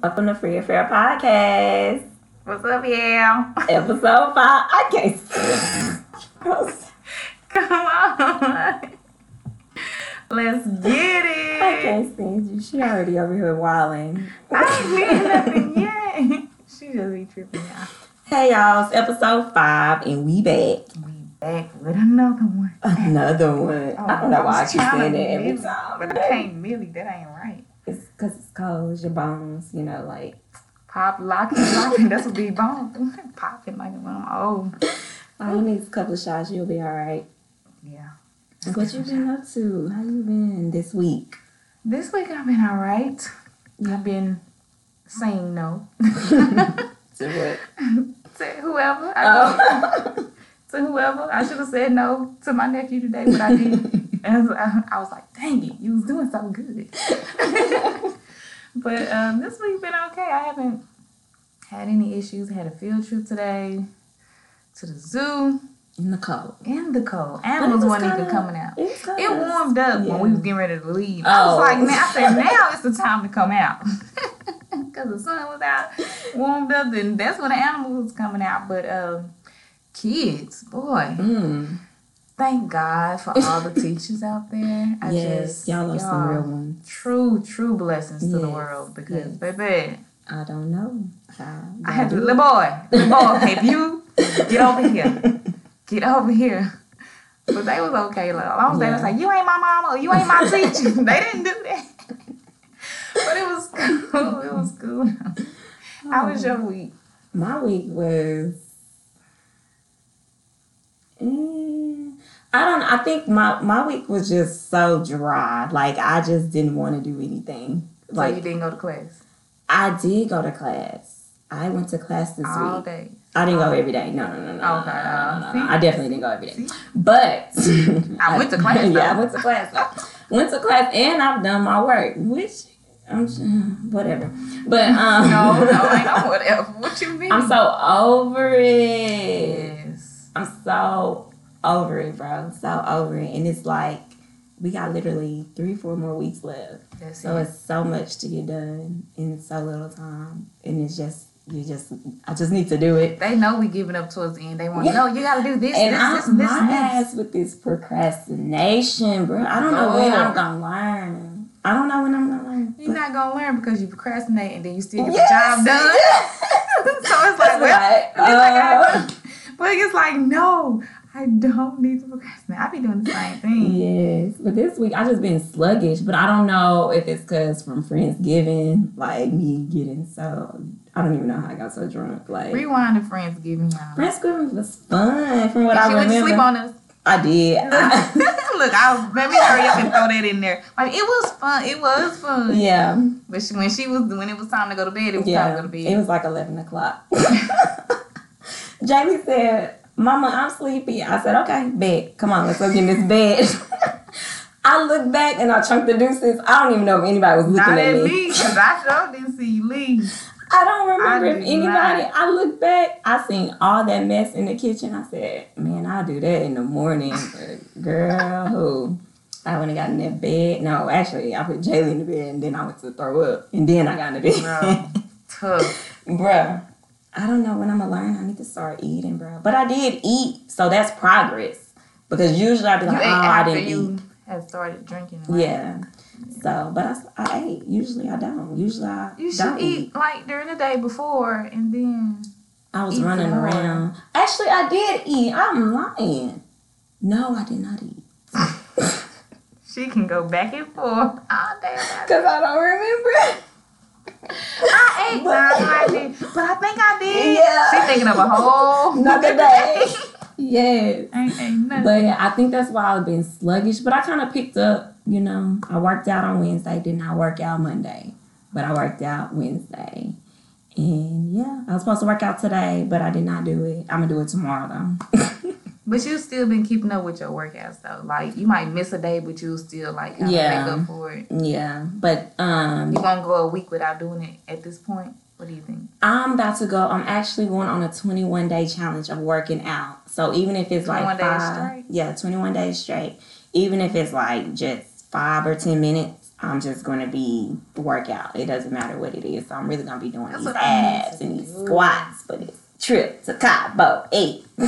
Welcome to Free Affair Podcast. What's up, yeah? Episode five. I can't see. Come on. Let's get it. I can't stand you. She already over here wilding. I ain't mean nothing yet. She just be tripping out. Hey y'all, it's episode five and we back. We back with another one. Another one. Oh, I don't know why I keep saying that every time. But I can't millie. That ain't right. Because it's cold. Your bones, you know, like. Pop, locking, locking. That's what be bone. Popping like when I'm old. All you need a oh. couple of shots. You'll be all right. Yeah. What you been up to? How you been this week? This week I've been all right. I've been saying no To what? to whoever. I go Oh. to whoever. I should have said no to my nephew today, but I did. And I, I was like, dang it, you was doing so good. but um, this week's been okay. I haven't had any issues. Had a field trip today to the zoo In the cold. in the cold. Animals weren't even kinda- coming out. It, It warmed up Yeah. when we was getting ready to leave. I was Oh. like, now, I said, now it's the time to come out. Because the sun was out, warmed up, and that's when the animals was coming out. But um, kids, boy, Mm. Thank God for all the teachers out there. I yes, just, y'all are some real ones. True, true blessings to the world because, yes. baby, I don't know. How I had to, little boy, little boy, if you get over here, get over here. But they was okay. Like, as long as they was like, you ain't my mama, or you ain't my teacher. they didn't do that. but it was cool. It was cool. How was your week? My week was. Mm, I don't. I think my my week was just so dry. Like I just didn't want to do anything. Like you didn't go to class I did go to class. I went to class this all week. day. I didn't go every day. No, no, no, no. Okay, no, no, uh, no, no, see? I definitely didn't go every day. See? But I went to class, yeah, I went to class. went to class, and I've done my work, which I'm whatever. But um, No, no, I know whatever. What you mean? I'm so over it. Yes. I'm so over it, bro. So over it, and it's like we got literally three, four more weeks left. That's So it. it's so much to get done in so little time, and it's just you just I just need to do it. They know we giving up towards the end. They want, Yeah. no, you gotta do this, And this, I'm this, this, my this. ass with this procrastination, bro. I don't know when I'm gonna learn. I don't know when I'm gonna learn. You're not gonna learn because you procrastinate and then you still get Yes, the job done. so it's like, well, Right. at least I Uh, but it's like, no, I don't need to procrastinate. I be doing the same thing. Yes, but this week I just been sluggish. But I don't know if it's because from Friendsgiving, like me getting so I don't even know how I got so drunk. Like Rewind to Friendsgiving, y'all. Friendsgiving was fun from what she I went to sleep on us. I did. I- Look, I let me hurry up and throw that in there. Like it was fun. It was fun. yeah, But she, when she was when it was time to go to bed, it was time to go to bed. It was like eleven o'clock. Jamie said, "Mama, I'm sleepy." I said, "Okay, bed. Come on, let's go get in this bed." I looked back and I chunked the deuces. I don't even know if anybody was looking Not at at me. because I sure didn't see you leave. I don't remember I if anybody. not. I looked back. I seen all that mess in the kitchen. I said, "Man, I'll do that in the morning." But girl, who? I went and got in that bed. No, actually, I put Jaylee in the bed, and then I went to throw up, and then I got in the bed. Bro. Tough. Bruh, I don't know when I'm gonna learn. I need to start eating, bro. But I did eat, so that's progress. Because usually I'd be like, "Oh, I didn't you eat." had started drinking. right? Yeah. So, but I, I ate. Usually I don't. Usually I You should don't eat like during the day before and then. I was Eat running more. around. Actually, I did eat. I'm lying. No, I did not eat. She can go back and forth all day. Because I don't remember. I ate, but I. But I think I did. Yeah. She thinking of a whole Another day. yes. ain't, ain't nothing. But yeah, I think that's why I've been sluggish. But I kind of picked up, you know, I worked out on Wednesday, did not work out Monday, but I worked out Wednesday. And yeah, I was supposed to work out today, but I did not do it. I'm gonna do it tomorrow though. But you've still been keeping up with your workouts though. Like you might miss a day, but you'll still like Yeah. make up for it. yeah, but um, You won't go a week without doing it at this point. What do you think? I'm about to go. I'm actually going on a 21 day challenge of working out. So even if it's like 21 days five, straight? yeah, 21 days straight. Even if it's like just five or 10 minutes I'm just going to be workout. It doesn't matter what it is. So I'm really going to be doing That's these what I need abs and these squats for this trip to Cabo 8.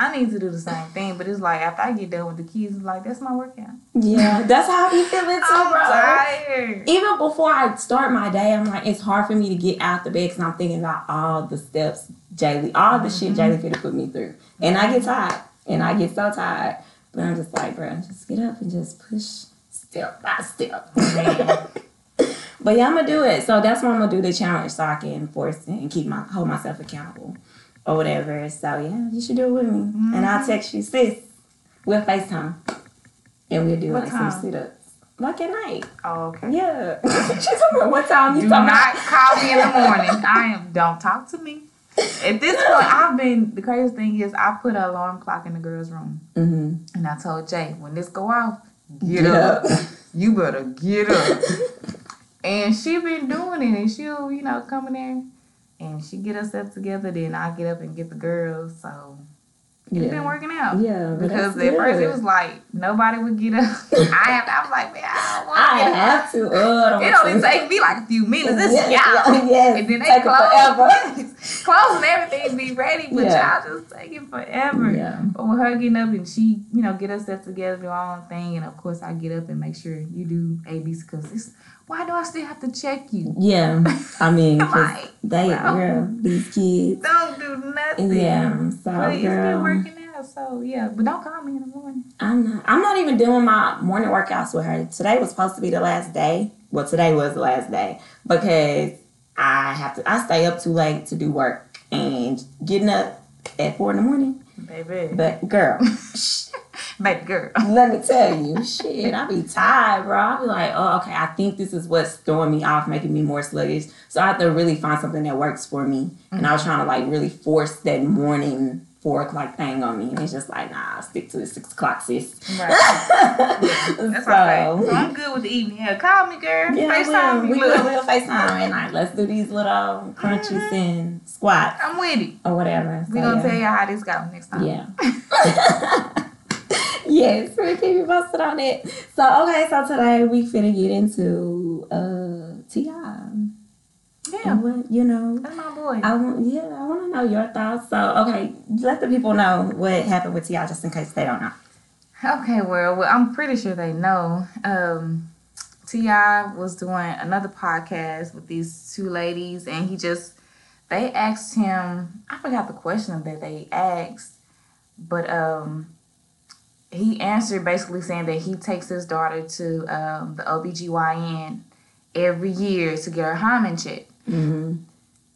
I need to do the same thing, but it's like after I get done with the kids, it's like that's my workout. yeah, that's how I be feeling too, I'm bro. tired. Even before I start my day, I'm like, it's hard for me to get out the bed because I'm thinking about all the steps Jaylee, all the shit mm-hmm. Jaylee could have put me through. And I get tired. And I get so tired. But I'm just like, bro, just get up and just push step by step. but yeah, I'm gonna do it. So that's why I'm gonna do the challenge so I can force it and keep my hold myself accountable or whatever. So yeah, you should do it with me. And I'll text you, sis. We'll FaceTime. And we'll do What like time? some sit ups. Like at night. Oh, okay. Yeah. She's talking about what time you Do talking not call me in the morning. I am. Don't talk to me. At this point, I've been. The craziest thing is, I put an alarm clock in the girls' room, Mm-hmm. and I told Jay, when this go off, get, Get up. up. You better get up. and she been doing it, and she'll, you know, come in there, and she get herself together. Then I get up and get the girls. So it's been working out. Yeah. Because at first it was like nobody would get up. I have. I was like, man, I don't want to I get up. have to. Oh, It only take me like a few minutes. This Yeah, y'all. yeah, yes. And then they close, and everything be ready, but Yeah. y'all just taking forever. Yeah. But with her getting up and she, you know, get herself together, do her own thing, and of course I get up and make sure you do ABC because it's why do I still have to check you? Yeah. I mean, Like, they, wow. girl, these kids. Don't do nothing. Yeah. So, But it's been girl, working out, so yeah. But don't call me in the morning. I'm not. I'm not even doing my morning workouts with her. Today was supposed to be the last day. Well, today was the last day because I have to. I stay up too late to do work and getting up at four in the morning. Baby. But girl, Baby girl. let me tell you, shit, I be tired, bro. I be like, oh, okay, I think this is what's throwing me off, making me more sluggish. So I have to really find something that works for me. And I was mm-hmm. trying to like really force that morning four o'clock thing on me, and it's just like, nah, stick to the six o'clock, sis. Right. That's so, all right. So I'm good with the evening. Yeah, call me, girl. yeah, FaceTime we me. will. We will FaceTime at night. Let's do these little crunches and squats I'm with it. or whatever. We So, gonna yeah. tell y'all how this go next time. Yeah. yes, we'll keep you posted on it. So okay, so today we finna get into uh Ti. Yeah. What you know. That's my boy. I want yeah, I wanna know your thoughts. So okay, let the people know what happened with T.I. just in case they don't know. Okay, well, well, I'm pretty sure they know. Um, T.I. was doing another podcast with these two ladies, and he just they asked him. I forgot the question that they asked, but um, he answered basically saying that he takes his daughter to um, the OBGYN every year to get her hymen checked. Mm-hmm.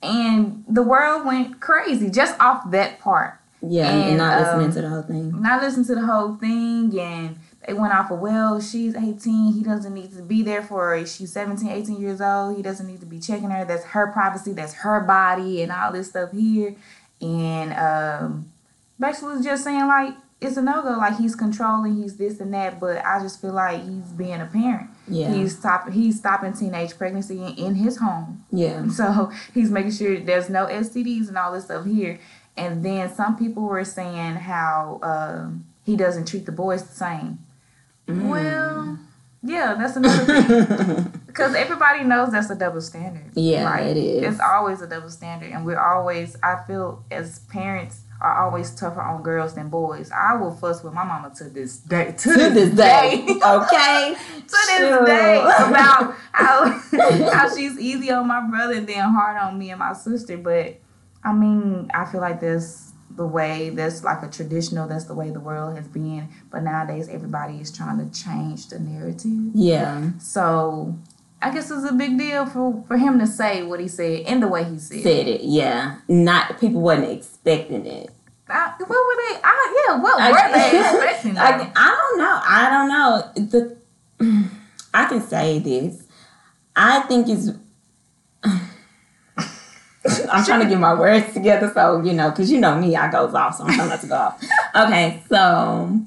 And the world went crazy just off that part. Yeah, and, And, not um, listening to the whole thing. not listening to the whole thing and they went off of well she's 18 he doesn't need to be there for her she's 17 18 years old he doesn't need to be checking her that's her privacy that's her body and all this stuff here and um basically just saying like it's a no-go like he's controlling he's this and that but i just feel like he's being a parent Yeah. he's stopping he's stopping teenage pregnancy in, in his home yeah. so he's making sure there's no STDs and all this stuff here. And then some people were saying how um, he doesn't treat the boys the same. Mm. Well, yeah, that's another thing. Because everybody knows that's a double standard. Yeah, right? it is. It's always a double standard. And we're always, I feel as parents, are always tougher on girls than boys. I will fuss with my mama to this day. To, to this day. okay. to this Sure. day about how how she's easy on my brother and then hard on me and my sister. But I mean, I feel like that's the way that's like a traditional. That's the way the world has been. But nowadays, everybody is trying to change the narrative. Yeah. So I guess it's a big deal for for him to say what he said in the way he said. Said it. Yeah. Not people wasn't expecting it. I, what were they? I, yeah, what I- were they expecting? I? I don't know. I don't know. The I can say this. I think it's. I'm trying to get my words together, so you know, because you know me, I goes off, so I'm trying not to go off. Okay, so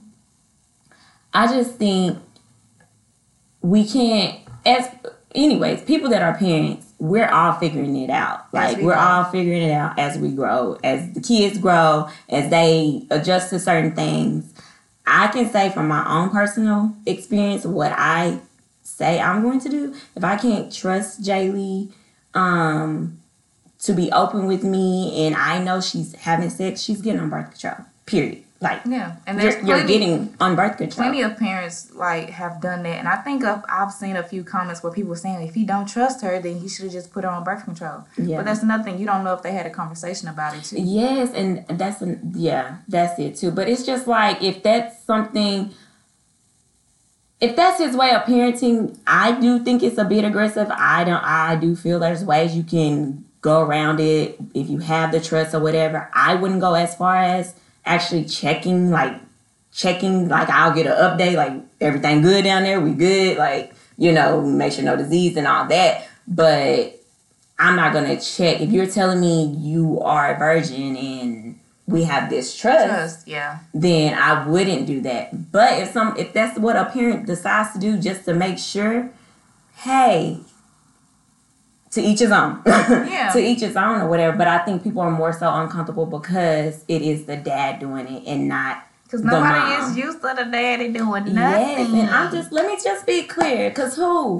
I just think we can't. As anyways, people that are parents, we're all figuring it out. Like we we're grow. all figuring it out as we grow, as the kids grow, as they adjust to certain things. I can say from my own personal experience what I say I'm going to do, if I can't trust Jaylee um, to be open with me and I know she's having sex, she's getting on birth control. Period. Like Yeah, and you're, there's you're getting on birth control. plenty of parents like have done that, and I think of, I've seen a few comments where people saying if he don't trust her, then he should have just put her on birth control. Yeah. But that's nothing. You don't know if they had a conversation about it too. Yes, and that's an, yeah, that's it too. But it's just like if that's something, if that's his way of parenting, I do think it's a bit aggressive. I don't. I do feel there's ways you can go around it if you have the trust or whatever. I wouldn't go as far as actually checking, like checking, like I'll get an update, like everything good down there, we good, like you know, make sure no disease and all that. But I'm not gonna check if you're telling me you are a virgin and we have this trust, Trust, yeah. then I wouldn't do that. But if some if that's what a parent decides to do just to make sure, hey, to each his own. Yeah. to each his own or whatever. But I think people are more so uncomfortable because it is the dad doing it and not Because nobody mom. is used to the daddy doing nothing. Yes, and I'm just let me just be clear, cause who?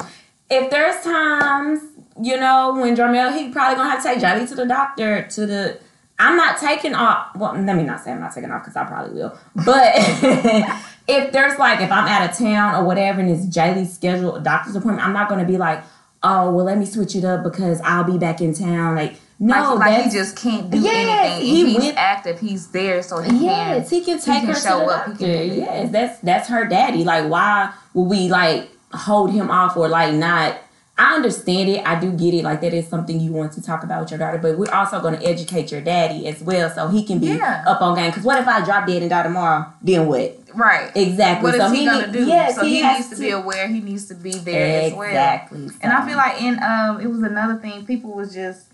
If there's times, you know, when Jarmel, he probably gonna have to take Johnny to the doctor to the. I'm not taking off. Well, let me not say I'm not taking off because I probably will. But if there's like if I'm out of town or whatever, and it's Jaylee's scheduled doctor's appointment, I'm not gonna be like, oh well, let me switch it up because I'll be back in town. Like no, like, like he just can't do Yes, anything. he he's went- active, he's there, so he Yes, can. he can take can her to show the up, he doctor. can. Yes, that's that's her daddy. Like, why would we like hold him off or like not? I understand it. I do get it. Like that is something you want to talk about with your daughter, but we're also going to educate your daddy as well, so he can be Yeah. up on game. Because what if I drop dead and die tomorrow? Then what? Right. Exactly. What is so he, gonna need- do? Yes, so he, has needs to, be aware. He needs to be there as well. Exactly. And I feel like in um it was another thing people was just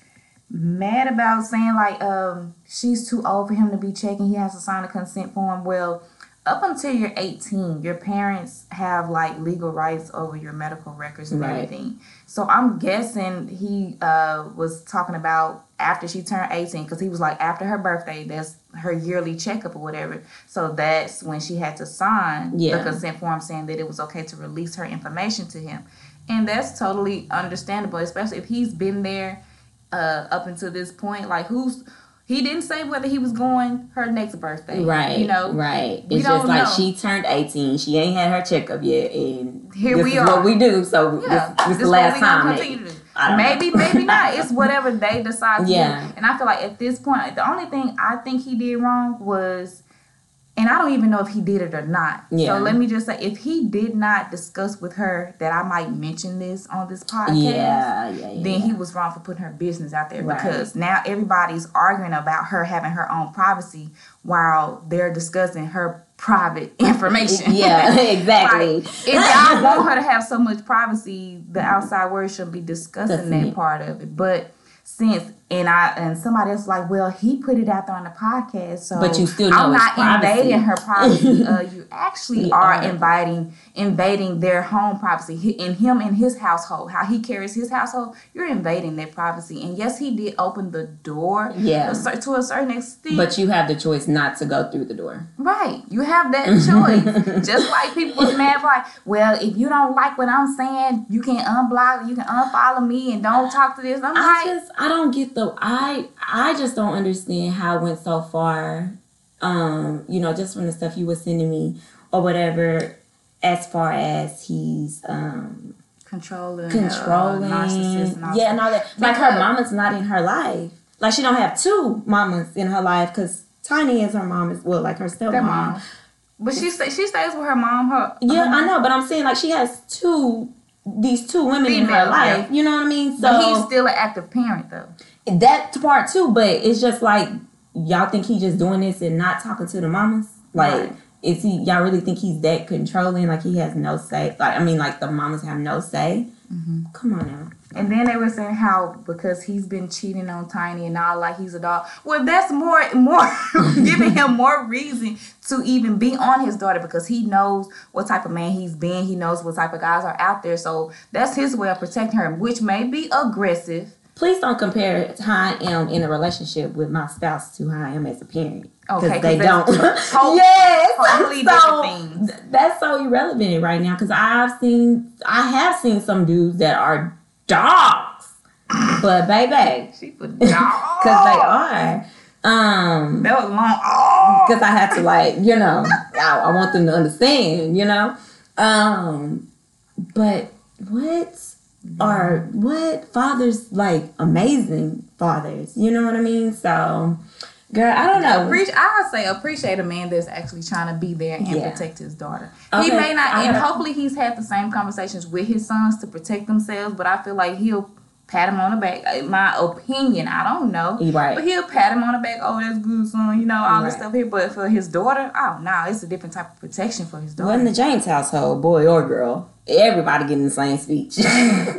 mad about saying like um she's too old for him to be checking. He has to sign a consent form. Well, up until you're 18, your parents have like legal rights over your medical records and Right. everything. So I'm guessing he uh was talking about after she turned 18 because he was like after her birthday that's her yearly checkup or whatever. So that's when she had to sign Yeah. the consent form saying that it was okay to release her information to him. And that's totally understandable, especially if he's been there uh, up until this point. Like, who's he didn't say whether he was going her next birthday, Right. You know, right. we It's just like know. she turned 18. She ain't had her checkup yet, and Here this we is are. what we do. So yeah, this, this is the what last time. maybe. to do. I know. Maybe, not. It's whatever they decide to Yeah. do. And I feel like at this point, the only thing I think he did wrong was, and I don't even know if he did it or not. Yeah. So let me just say, if he did not discuss with her that I might mention this on this podcast, Yeah, yeah, yeah. then he was wrong for putting her business out there Right. because now everybody's arguing about her having her own privacy while they're discussing her private information. yeah, exactly. Like, if y'all want her to have so much privacy, the outside world shouldn't be discussing That's that part of it. But since and I and somebody else like, well, he put it out there on the podcast, so But you still I'm not privacy. invading her privacy. uh, you actually You are are. inviting invading their home privacy. In him in his household, how he carries his household, you're invading their privacy. And yes, he did open the door, Yeah. to a certain extent. But you have the choice not to go through the door. Right. You have that choice. Just like people was mad like, well, if you don't like what I'm saying, you can unblock, you can unfollow me and don't talk to this. I'm I like, just I don't get the I I just don't understand how it went so far. Um, you know, just from the stuff you were sending me or whatever, as far as he's um controlling, controlling, uh, yeah, and all that. Like her mama's not in her life. Like she don't have two mamas in her life because Tiny is her mom as well, like her stepmom. Their mom. But she sta- she stays with her mom. Her Yeah, her I know, but I'm saying like she has two these two women in her life. yeah. You know what I mean? So But he's still an active parent though. that part too, but it's just like y'all think he just doing this and not talking to the mamas. Like, Right. Is he? Y'all really think he's that controlling? Like he has no say? Like I mean, like the mamas have no say. Mm-hmm. Come on now. And then they were saying how because he's been cheating on Tiny and all like he's a dog. Well, that's more more giving him more reason to even be on his daughter because he knows what type of man he's been. He knows what type of guys are out there. So that's his way of protecting her, which may be aggressive. Please don't compare how I am in a relationship with my spouse to how I am as a parent. Okay. Because Okay, 'cause they don't. tot- yes, totally so, different things. That's so irrelevant right now because I've seen, I have seen some dudes that are dogs, but baby, She put because they are. Um, That was long. Oh. because I had to like, you know, I, I want them to understand, you know. Um, but what are what fathers like amazing fathers? You know what I mean? So, girl, I don't know. Appreciate, I would say appreciate a man that's actually trying to be there and Yeah. protect his daughter. Okay, He may not, and hopefully he's had the same conversations with his sons to protect themselves. But I feel like he'll pat him on the back. In my opinion, I don't know, right. but he'll pat him on the back. Oh, that's good, son. You know all this stuff here. But for his daughter, oh no, it's a different type of protection for his daughter. Well, in the James household, boy or girl, everybody getting the same speech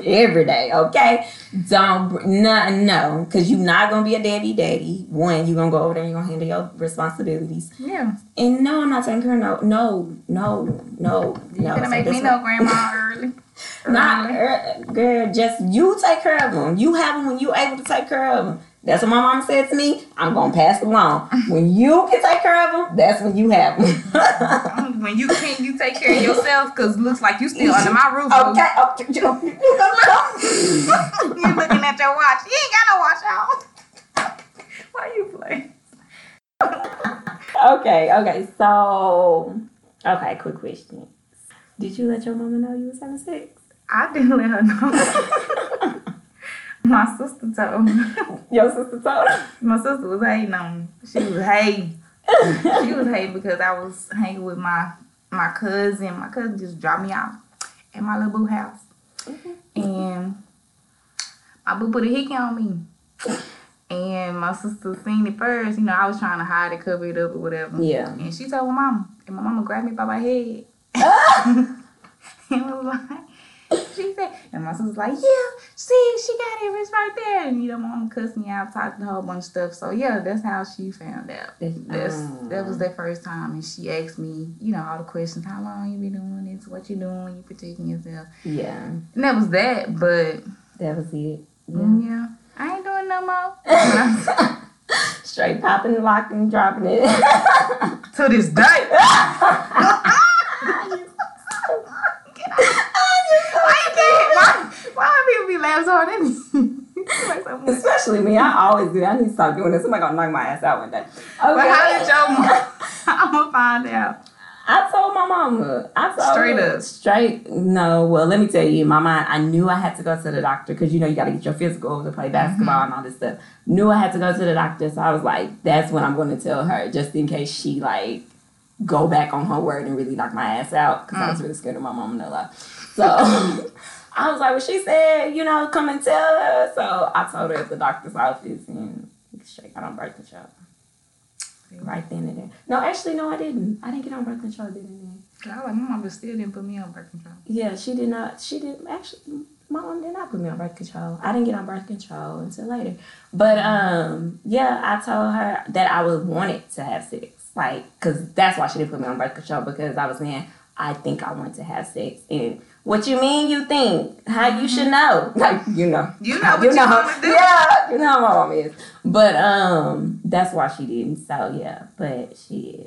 every day. Okay, don't no no, because you're not gonna be a daddy daddy. One, you're gonna go over there, and you're gonna handle your responsibilities. yeah, And no, I'm not taking her. No, no, no, no, you're gonna So make me know grandma early. Not Early. er, girl, just you take care of them. You have them when you able to take care of them. That's what my mom said to me. I'm gonna pass along. When you can take care of them, that's when you have them. when you can't, you take care of yourself because looks like you still under my roof. okay, okay, you you- looking at your watch. You ain't got no watch out. Why you play? okay, okay. So, okay, quick question. Did you let your mama know you was having sex? I didn't let her know. My sister told me. Your sister told her. My sister was hating on me. She was hating. She was hating because I was hanging with my my cousin. My cousin just dropped me off at my little boo house. Mm-hmm. And my boo put a hickey on me. And my sister seen it first. You know, I was trying to hide it, cover it up or whatever. Yeah. And she told my mama. And my mama grabbed me by my head. and was like, she said, and my sister's like, yeah, see, she got it, it's right there. And you know, mama cussed me out, talked a whole bunch of stuff. So yeah, that's how she found out. That's that was their first time, and she asked me, you know, all the questions: How long you been doing this? What you doing? You protecting yourself? Yeah, And that was that. But that was it. Yeah. mm, yeah, I ain't doing no more Straight popping, locking, dropping it. to this day. Why you can't? Why, why people be laughing so hard at me? Like so much. Especially me. I always do. That. I need to stop doing this. Somebody gonna knock my ass out one day. Okay. But how did your mom? I'm gonna find out. I told my mama. I told Straight her, up. Straight. No. Well, let me tell you, my mind, I knew I had to go to the doctor because you know you got to get your physical to play basketball Mm-hmm. and all this stuff. Knew I had to go to the doctor, so I was like, that's when I'm going to tell her, just in case she like go back on her word and really knock my ass out because I was Mm. really scared of my mom and lie. So. I was like, well, she said, you know, come and tell her. So I told her at the doctor's office and straight got on birth control. Right then and there. No, actually, no, I didn't. I didn't get on birth control then and there. I like, my mama still didn't put me on birth control. Yeah, she did not. She didn't actually. My mom did not put me on birth control. I didn't get on birth control until later. But um, yeah, I told her that I was wanted to have sex, like, cause that's why she didn't put me on birth control because I was saying I think I want to have sex. And what you mean? You think? How you should know? Like you know. You know what you wanna do. Yeah, you know how my mom is. But um, that's why she didn't. So yeah, but she,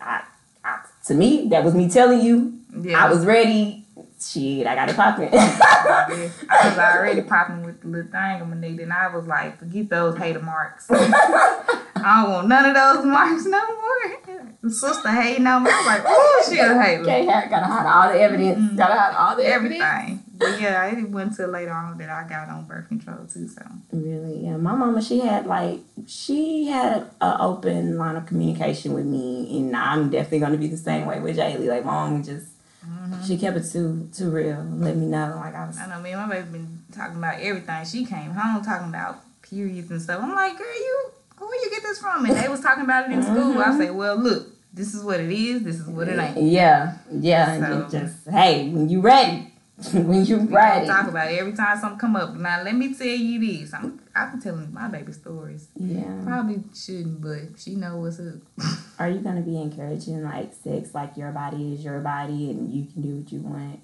I, I to me that was me telling you Yeah. I was ready. Shit, I got it popping. I was already popping with the little thing on my neck, and I was like, forget those hater marks. I don't want none of those marks no more. Sister hating on me. I was like, oh, she a hater. okay, gotta hide all the evidence. Mm-mm. Gotta hide all the evidence. But yeah, it wasn't until later on that I got on birth control too. So Really, yeah. My mama, she had like she had an open line of communication with me, and I'm definitely gonna be the same way with Jaylee. Like, mom just mm-hmm. she kept it too too real. Let me know, like I was. I know me and my baby been talking about everything. She came home talking about periods and stuff. I'm like, girl, you where you get this from? And they was talking about it in school. I mm-hmm. say, well, look, this is what it is. This is what it ain't. Yeah, yeah. and So- just hey, when you ready, when you ready. talk about it every time something come up. Now let me tell you this. I'm I've been telling my baby stories. Yeah. Probably shouldn't, but she know what's up. Are you gonna be encouraging like sex, like your body is your body, and you can do what you want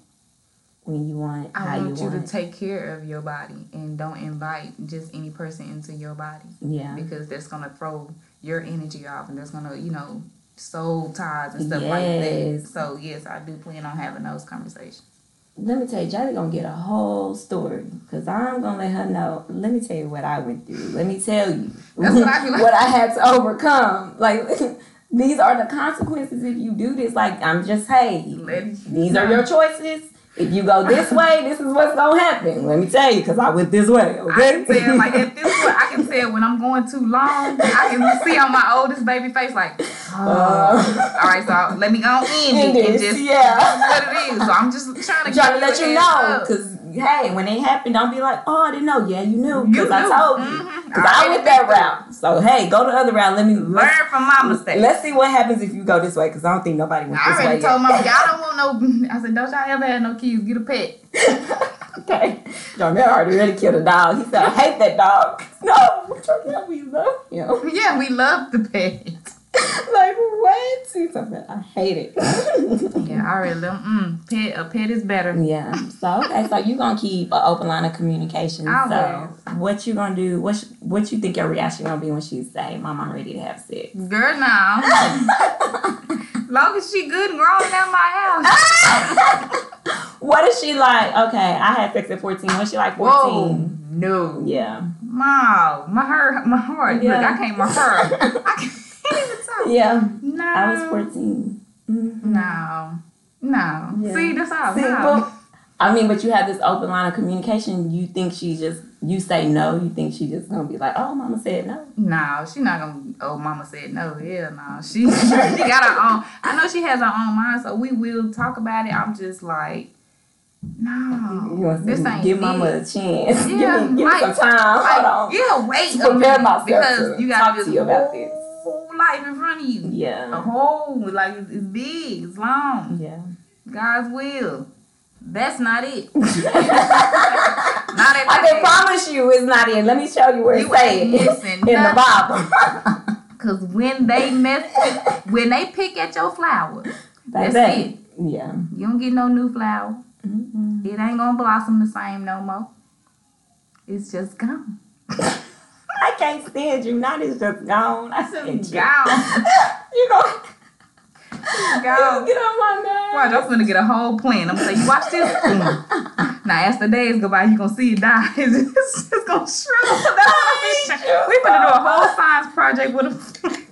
when you want I how want you you, want. to take care of your body and don't invite just any person into your body yeah. because that's gonna throw your energy off and that's gonna, you know, soul ties and stuff like that. So yes, I do plan on having those conversations. Let me tell you, Jada gonna get a whole story because I'm gonna let her know. Let me tell you what I went through. Let me tell you That's what I like. what I had to overcome. Like these are the consequences if you do this. Like I'm just hey, these are your choices. If you go this way, this is what's gonna happen. Let me tell you, because I went this way. I Okay. can tell, like at this point, I can tell when I'm going too long. I can see on my oldest baby face, like, oh. Uh, all right, so let me go in and just yeah. what it is. So I'm just trying to trying to let you know, up. because hey, when it happened, don't be like, oh, I didn't know. Yeah, you knew, because I told you. Mm-hmm. Because I Already went that route. So hey, go the other route. Let me Learn from my mistakes. let's see what happens if you go this way. Because I don't think nobody went I this way. already told yet. my y'all don't want no. I said, don't y'all ever have no kids? Get a pet. okay. John Mayer already ready to kill the dog. He said, I hate that dog. No, we love him. Yeah, we love the pet. like what? He's like, I hate it. Yeah, I already love. Mm, pet. A pet is better. Yeah. So okay, so you gonna keep an open line of communication. I so what you gonna do? What sh- what you think your reaction gonna be when she say, "Mom, I'm ready to have sex"? Girl, now. Long as she good and grown out my house. What is she like? Okay, I had sex at 14. What's she like 14? Whoa, no. Yeah. Wow, my heart, my heart. Yeah. Look, I can't. My heart. I can't even talk. Yeah. No. I was 14. Mhm. No. No. Yeah. See, that's all. See, no. but- I mean, but you have this open line of communication. You think she just, you say no. You think she just gonna be like, oh, mama said no. No, she not gonna. Oh, mama said no. Yeah, no. She she got her own. I know she has her own mind, so we will talk about it. I'm just like, no, You want this ain't give mama it. a chance. Yeah, give me, give like- me some time. Like, Hold on. yeah, wait To prepare minute myself because to you talk got to you about this. Life in front of you. Yeah. A whole like it's, it's big, it's long. Yeah. God's will. That's not it. not at I can promise you it's not in. Let me show you where You it say ain't missing in the. Bible. Cause when they mess with, when they pick at your flower, that's Baby. it. Yeah. You don't get no new flower. Mhm. It ain't gonna blossom the same no more. It's just gone. I can't stand you. Not it's just gone. I said It's you. gone. You gonna It's you get on my nerves. Watch, I'm gonna get a whole plan. I'm gonna say, you watch this. Mm. Now, as the days go by, you gonna see it die. It's just gonna shrivel. That's what we We finna do a whole science project with a.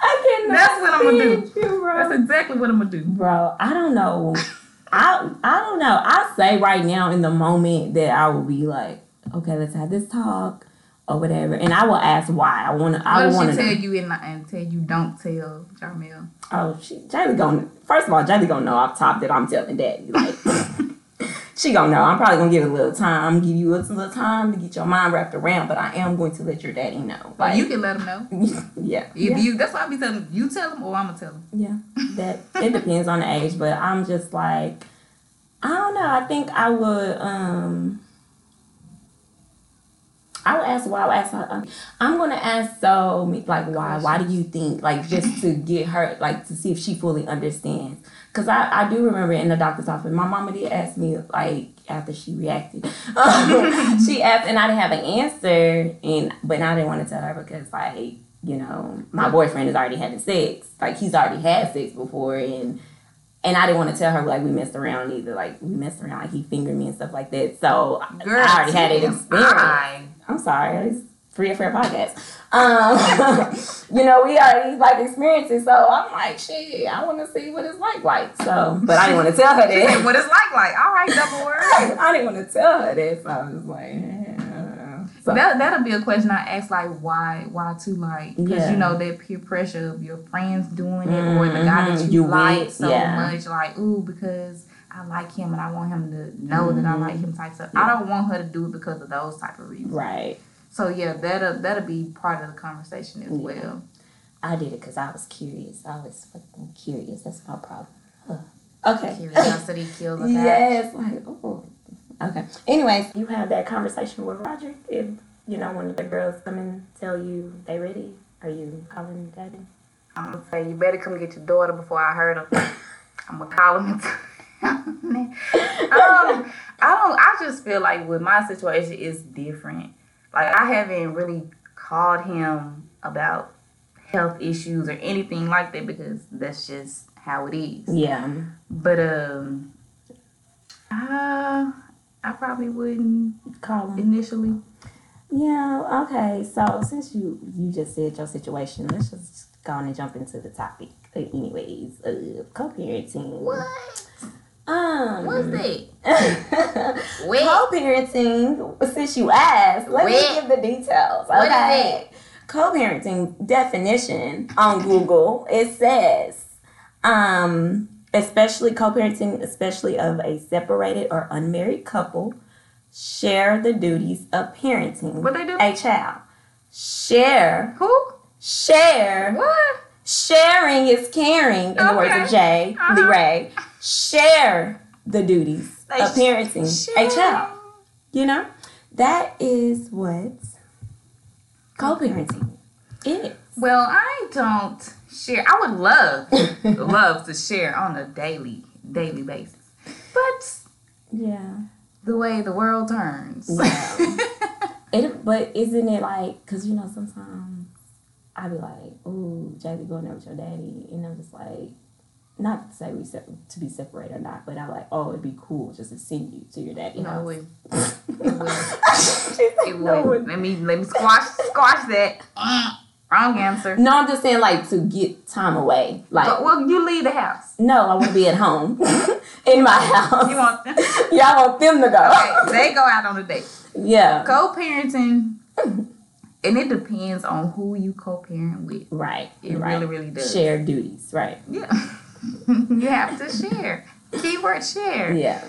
I cannot That's what I'm gonna do. You, bro. That's exactly what I'm gonna do. Bro, I don't know. I I don't know. I say right now in the moment that I will be like, okay, let's have this talk or whatever, and I will ask why. I want to. I want to. tell you and, and tell you don't tell Jarmel? Oh, she Jaylee gonna. First of all, Jaylee gonna know off top that I'm telling Daddy. Like, she gonna know. I'm probably gonna give it a little time. Give you a little time to get your mind wrapped around, but I am going to let your daddy know. Like, Like, you can let him know. yeah, If yeah. you, that's why I be telling you tell him or I'm gonna tell him. Yeah, that it depends on the age, but I'm just like, I don't know. I think I would. um I would ask why. I would ask her. I'm gonna ask so like why? Why do you think like just to get her like to see if she fully understands? Cause I I do remember in the doctor's office, my mama did ask me like after she reacted, she asked and I didn't have an answer, and but I didn't want to tell her because like you know my boyfriend is already having sex, like he's already had sex before, and and I didn't want to tell her like we messed around either, like we messed around, like he fingered me and stuff like that. So Girl, I already had it TMI. experienced. I'm sorry, it's Free Affair podcast. Um, you know, we already like experiences, so I'm like, shit, I want to see what it's like, like. So, but I didn't want to tell her that. what it's like, like, all right, double word. I didn't want to tell her that, so I was like, eh. so, That that'll be a question I ask like why why too like because Yeah. you know that peer pressure of your friends doing it or the guy that Mhm, you, you like so yeah. much like ooh because I like him and I want him to know that I Mhm. like him type stuff. I don't want her to do it because of those type of reasons. right. So yeah, that'll that'll be part of the conversation as Yeah. well. I did it because I was curious. I was fucking curious. That's my problem. Ugh. Okay. Curiosity kills a cat. Yes, like oh. Okay. Anyways, you have that conversation with Roger. If you know one of the girls come and tell you they ready, are you calling daddy? I'm gonna say you better come get your daughter before I hurt her. I'm gonna call him. Um, I don't. I just feel like with my situation is different. Like I haven't really called him about health issues or anything like that because that's just how it is. Yeah. But um, uh, I probably wouldn't Call him. initially. Yeah, okay. So since you you just said your situation, let's just go on and jump into the topic. Anyways, uh, co-parenting. What? Um, What's that? Co-parenting. Since you asked, let What? me give the details. What is Okay. Co-parenting definition on Google it says, um, especially co-parenting, especially of a separated or unmarried couple, share the duties of parenting What they do? a child. Share, Who? share. What? Sharing is caring, in the words of Jay Uh-huh. Ray. Share the duties They of parenting a child. You know, that is what co-parenting is. Well, I don't share. I would love, love to share on a daily, daily basis. But Yeah. the way the world turns. Yeah. It, but isn't it like, because you know, sometimes I'd be like, ooh, Jay, going there with your daddy. And I'm just like, not to say we sep- to be separated or not, but I'm like, oh, it'd be cool just to send you to your daddy no, house. it would. It would. It no, would. Let me let me squash squash that. Mm, Wrong answer. No, I'm just saying like to get time away. Like, But, well, you leave the house. no, I want to be at home in my house. You want them? yeah, I want them to go. Okay, they go out on a date. Yeah. Co-parenting, and it depends on who you co-parent with. Right. It right. really, really does. Share duties. Right. Yeah. you have to share. Keyword share. Yeah.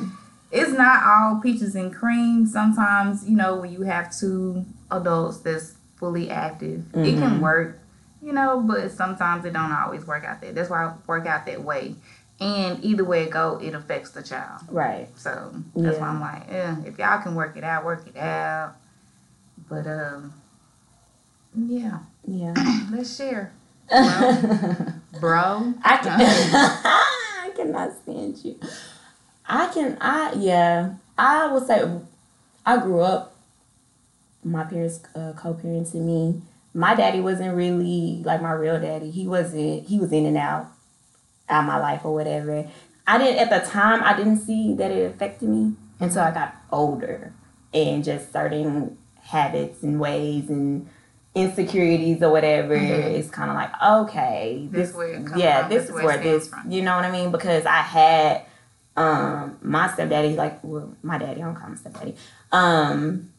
It's not all peaches and cream. Sometimes, you know, when you have two adults that's fully active, it can Mhm. work, you know, but sometimes it don't always work out that. That's why I work out that way. And either way it go, it affects the child. Right. So that's why I'm like, yeah, if y'all can work it out, work it out. But um yeah, Yeah. let's share. I Bro. I can. I cannot stand you. I can. I yeah. I would say I grew up. My parents uh, co-parented me. My daddy wasn't really like my real daddy. He wasn't. He was in and out, out of my life or whatever. I didn't at the time. I didn't see that it affected me until I got older, and just certain habits and ways and insecurities or whatever. Mhm. It's kind of like okay, This this, yeah, from, this this is where this. from. You know what I mean? Because I had um my stepdaddy, like well, my daddy. I don't call him stepdaddy. Um,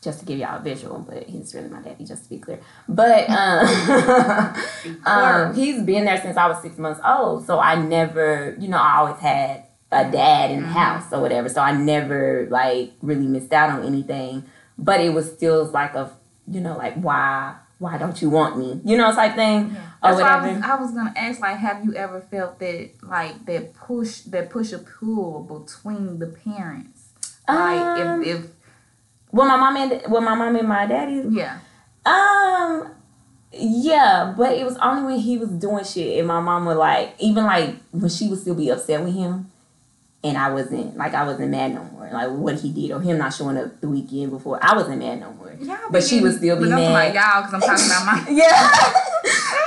just to give y'all a visual, but he's really my daddy, just to be clear. But um, um, he's been there since I was six months old, so I never, you know, I always had a dad in the Mhm. house or whatever, so I never like really missed out on anything. But it was still like a, you know, like why, why don't you want me, you know, type thing or That's why I was. I was gonna ask, like, have you ever felt that, like, that push, that push a pull between the parents? Like, Um, if, if, Well, my mom and well, my mom and my daddy. yeah, Um, yeah, but it was only when he was doing shit, and my mom would like, even like when she would still be upset with him, and I wasn't like I wasn't mad no more, like what he did or him not showing up the weekend before, I wasn't mad no more. y'all But she would still be mad. about y'all because I'm talking about my. Yeah.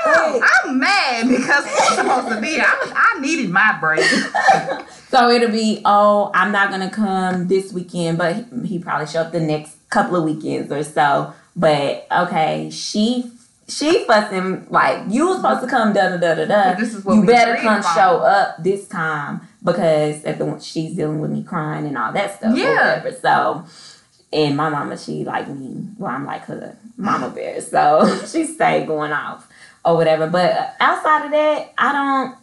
Damn, I'm mad because I'm supposed to be. here. I, I needed my break. So it'll be, oh, I'm not gonna come this weekend, but he, he probably show up the next couple of weekends or so. But okay, she she fussing like you was supposed to come da da da da da. This is what You better come show up this time because at the she's dealing with me crying and all that stuff. Yeah. Whatever. So and my mama, she like me. Well, I'm like her mama bear. So she stayed going off or whatever. But outside of that, I don't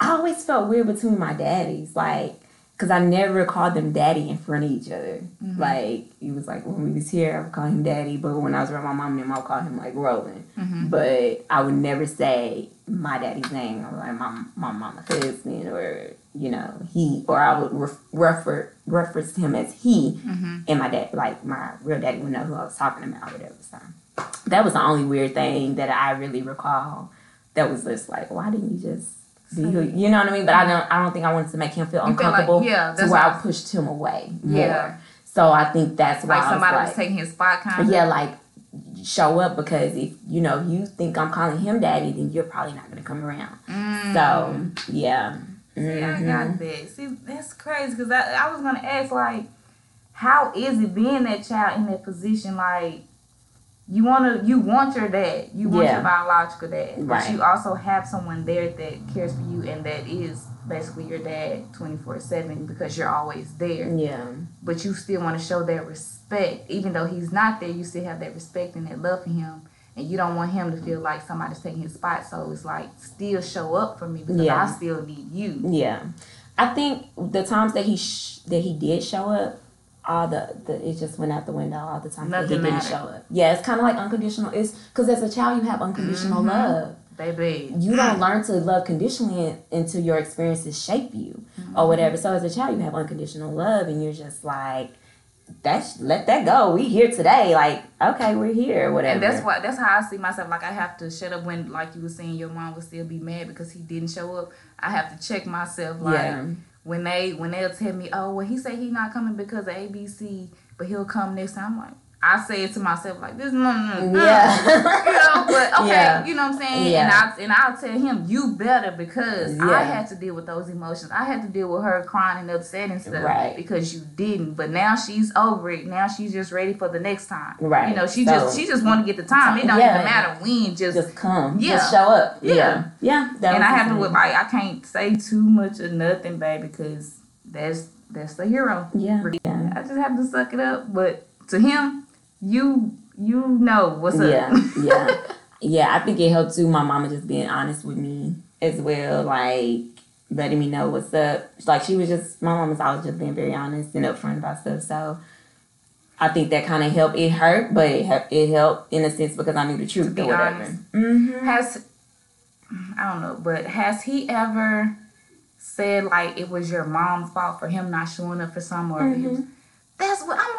I always felt weird between my daddies, like, cause I never called them daddy in front of each other. Mhm. Like, he was like when we was here, I would call him daddy, but when I was around my mom and I would call him like Roland. Mhm. But I would never say my daddy's name. I was like my my mama's husband, or you know he, or I would ref, refer reference him as he, Mhm. and my dad, like my real daddy, would know who I was talking about, or whatever. So that was the only weird thing that I really recall. That was just like, why didn't you just be who you know what I mean. But I don't I don't think I wanted to make him feel You feel like- uncomfortable yeah, to that's where I pushed him away more. Yeah. So I think that's why Like I somebody was was taking his spot, kind of. yeah, like show up because if you know you think I'm calling him daddy, then you're probably not gonna come around. Mm. So yeah. See, I got mm-hmm. that. See, that's crazy because I, I was gonna ask like, how is it being that child in that position? Like, you wanna, you want your dad, you want Yeah. your biological dad, but you also have someone there that cares for you and that is basically your dad twenty four seven because you're always there. Yeah. But you still want to show that respect, even though he's not there. You still have that respect and that love for him. And you don't want him to feel like somebody's taking his spot. So it's like, still show up for me because Yeah. I still need you. Yeah, I think the times that he sh- that he did show up, all the, the it just went out the window. All the times that he Nothing didn't show up. Yeah, it's kind of like unconditional. It's because as a child you have unconditional Mhm. love. Baby. You don't learn to love conditionally until your experiences shape you Mm-hmm. or whatever. So as a child you have unconditional love, and you're just like. That's let that go. We here today. Like, okay, we're here. Whatever. And that's why that's how I see myself. Like I have to shut up when, like you were saying, your mom would still be mad because he didn't show up. I have to check myself. Like Yeah. when they when they'll tell me, oh well, he said he not coming because of ABC, but he'll come next time. I'm like, I say it to myself like this. No, no, no. Yeah. you know, but okay, Yeah. you know what I'm saying? Yeah. And I and I'll tell him, you better because I had to deal with those emotions. I had to deal with her crying and upset and stuff Right. because you didn't. But now she's over it. Now she's just ready for the next time. Right. You know, she So- just she just want to get the time. It don't Yeah. even matter when. Just, just come. Yeah. Just show up. Yeah. Yeah. Yeah. and I have to with like I can't say too much or nothing, baby, because that's that's the hero. Yeah. Yeah. I just have to suck it up. But to him, you you know what's up. Yeah, yeah, yeah. I think it helped too. My mama just being honest with me as well, like letting me know what's up. Like she was just my mom was always just being very honest and upfront about stuff. So I think that kind of helped. It hurt, but it helped. It helped in a sense because I knew the truth be or whatever. honest. Mm-hmm. Has I don't know, but has he ever said like it was your mom's fault for him not showing up for some or Mm-hmm. That's what I'm.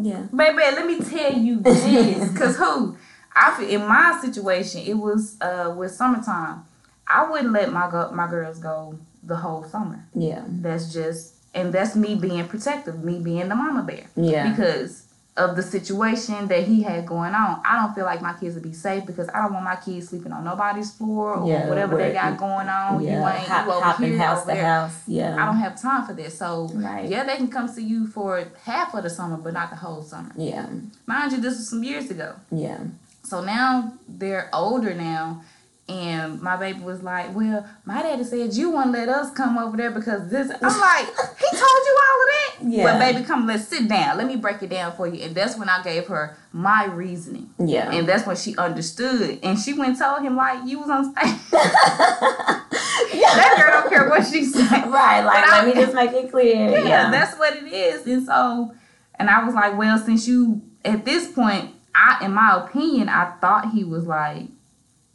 Yeah, Baby, let me tell you this. Cause who? I feel in my situation, it was uh with summertime. I wouldn't let my go- my girls go the whole summer. yeah, That's just and that's me being protective, me being the mama bear. yeah, Because of the situation that he had going on. I don't feel like my kids would be safe because I don't want my kids sleeping on nobody's floor or Yeah, whatever they got going on. You yeah. ain't Hop, you over hopping here, house over to there. house. Yeah, I don't have time for this. So Right. yeah, they can come see you for half of the summer, but not the whole summer. yeah, Mind you, this was some years ago. yeah, So now they're older now. And my baby was like, Well, my daddy said you wouldn't let us come over there because this. I'm like, He told you all of that? Yeah. But baby, come, let's sit down. Let me break it down for you. And that's when I gave her my reasoning. yeah. And that's when she understood. And she went and told him, like, you was on stage. yeah. that girl don't care what she said. Right, like But I- let me just make it clear. Yeah, Yeah, that's what it is. And so, and I was like, well, since you, at this point, I, in my opinion, I thought he was like,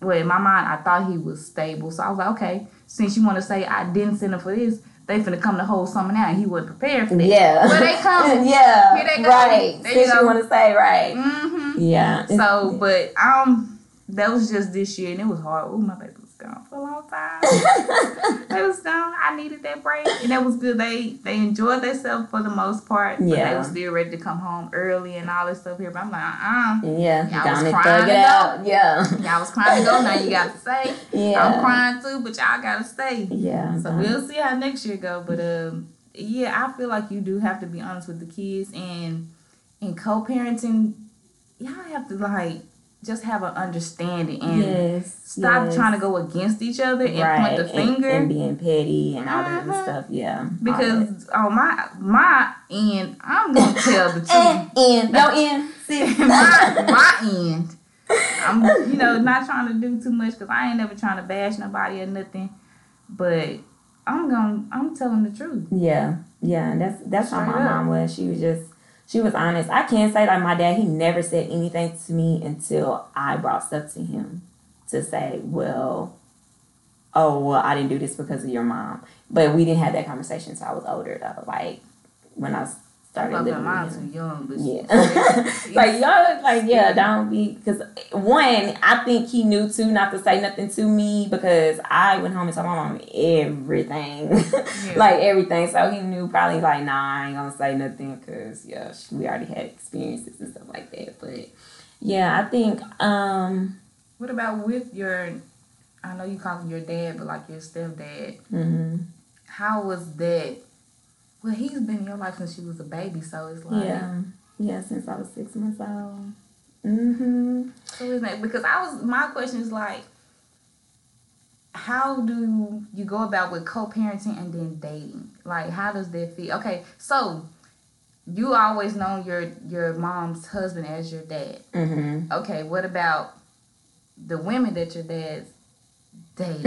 well, in my mind, I thought he was stable. So I was like, okay, since you want to say I didn't send him for this, they finna come to hold summer out, and he wasn't prepared for that. Yeah. Where they come. yeah. Here they go. Right. There you Since you go. want to say right. Mm-hmm. Yeah. So, but um, that was just this year, and it was hard. Oh, my baby gone for a long time. they was gone. I needed that break, and that was good. They they enjoyed themselves for the most part. But they Yeah. were still ready to come home early and all this stuff here. But I'm like, uh, yeah. Y'all was crying to go. out. Yeah. y'all was crying to go. Now you got to stay. Yeah. I'm crying too, but y'all gotta stay. Yeah. So we'll see how next year go. But um, yeah, I feel like you do have to be honest with the kids and and co-parenting. Y'all have to like just have an understanding and yes. stop yes. trying to go against each other and right. point the finger. and, being petty and all that Mhm. other stuff. Yeah. Because on my my end, I'm gonna tell the truth. and no end, See. my my end, I'm you know not trying to do too much because I ain't never trying to bash nobody or nothing, but I'm gonna I'm telling the truth. Yeah, yeah, and that's that's how my up. mom was. She was just she was honest. I can't say like my dad. He never said anything to me until I brought stuff to him to say, well, oh well, I didn't do this because of your mom. But we didn't have that conversation until I was older though. Like when I was started living them, with I'm him. too young, but Yeah. like y'all like yeah, don't be because one, I think he knew too not to say nothing to me because I went home and told my mom everything. like everything. So he knew probably like nah, I ain't gonna say nothing because yeah, we already had experiences and stuff like that. But yeah, I think um What about with your? I know you call him your dad, but like your stepdad. mhm. How was that? Well, he's been in your life since you was a baby, so it's like yeah. Yeah, since I was six months old. Mm-hmm. So isn't it? Because I was my question is like, how do you go about with co-parenting and then dating? Like, how does that feel? Okay, so you always known your your mom's husband as your dad. Mm-hmm. Okay, what about the women that your dad's dated?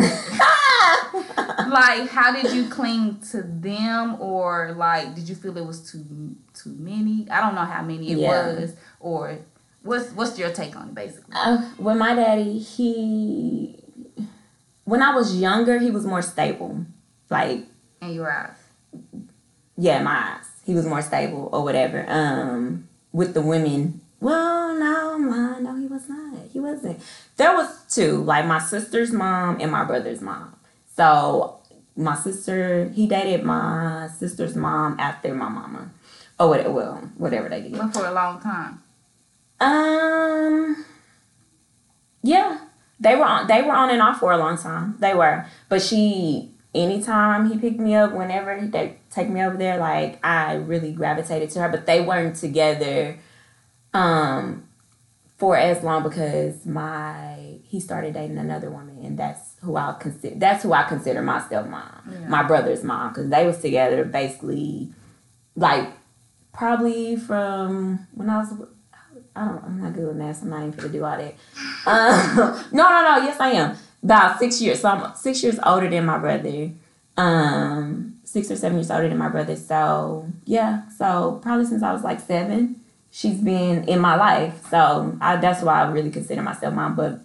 like, how did you cling to them, or like, did you feel it was too too many? I don't know how many it Yeah. was, or what's what's your take on it, basically? Uh, with my daddy, he when I was younger, he was more stable. Like, In your eyes. yeah, my eyes, he was more stable or whatever. Um, with the women, well, no, my, no, he was not. He wasn't. There was two, like my sister's mom and my brother's mom. So my sister, he dated my sister's mom after my mama, Oh, whatever. Well, whatever they did. But for a long time. Um. Yeah, they were on. They were on and off for a long time. They were, but she. Anytime he picked me up, whenever they take me over there, like I really gravitated to her. But they weren't together, um, for as long because my he started dating another woman, and that's who I consider. That's who I consider my stepmom, Yeah. my brother's mom, because they was together basically, like probably from when I was I don't. I'm not good with math. So I'm not even gonna do all that. Um, no, no, no. Yes, I am. About six years. So I'm six years older than my brother. Um, six or seven years older than my brother. So yeah. So probably since I was like seven, she's been in my life. So I, that's why I really consider myself mom. But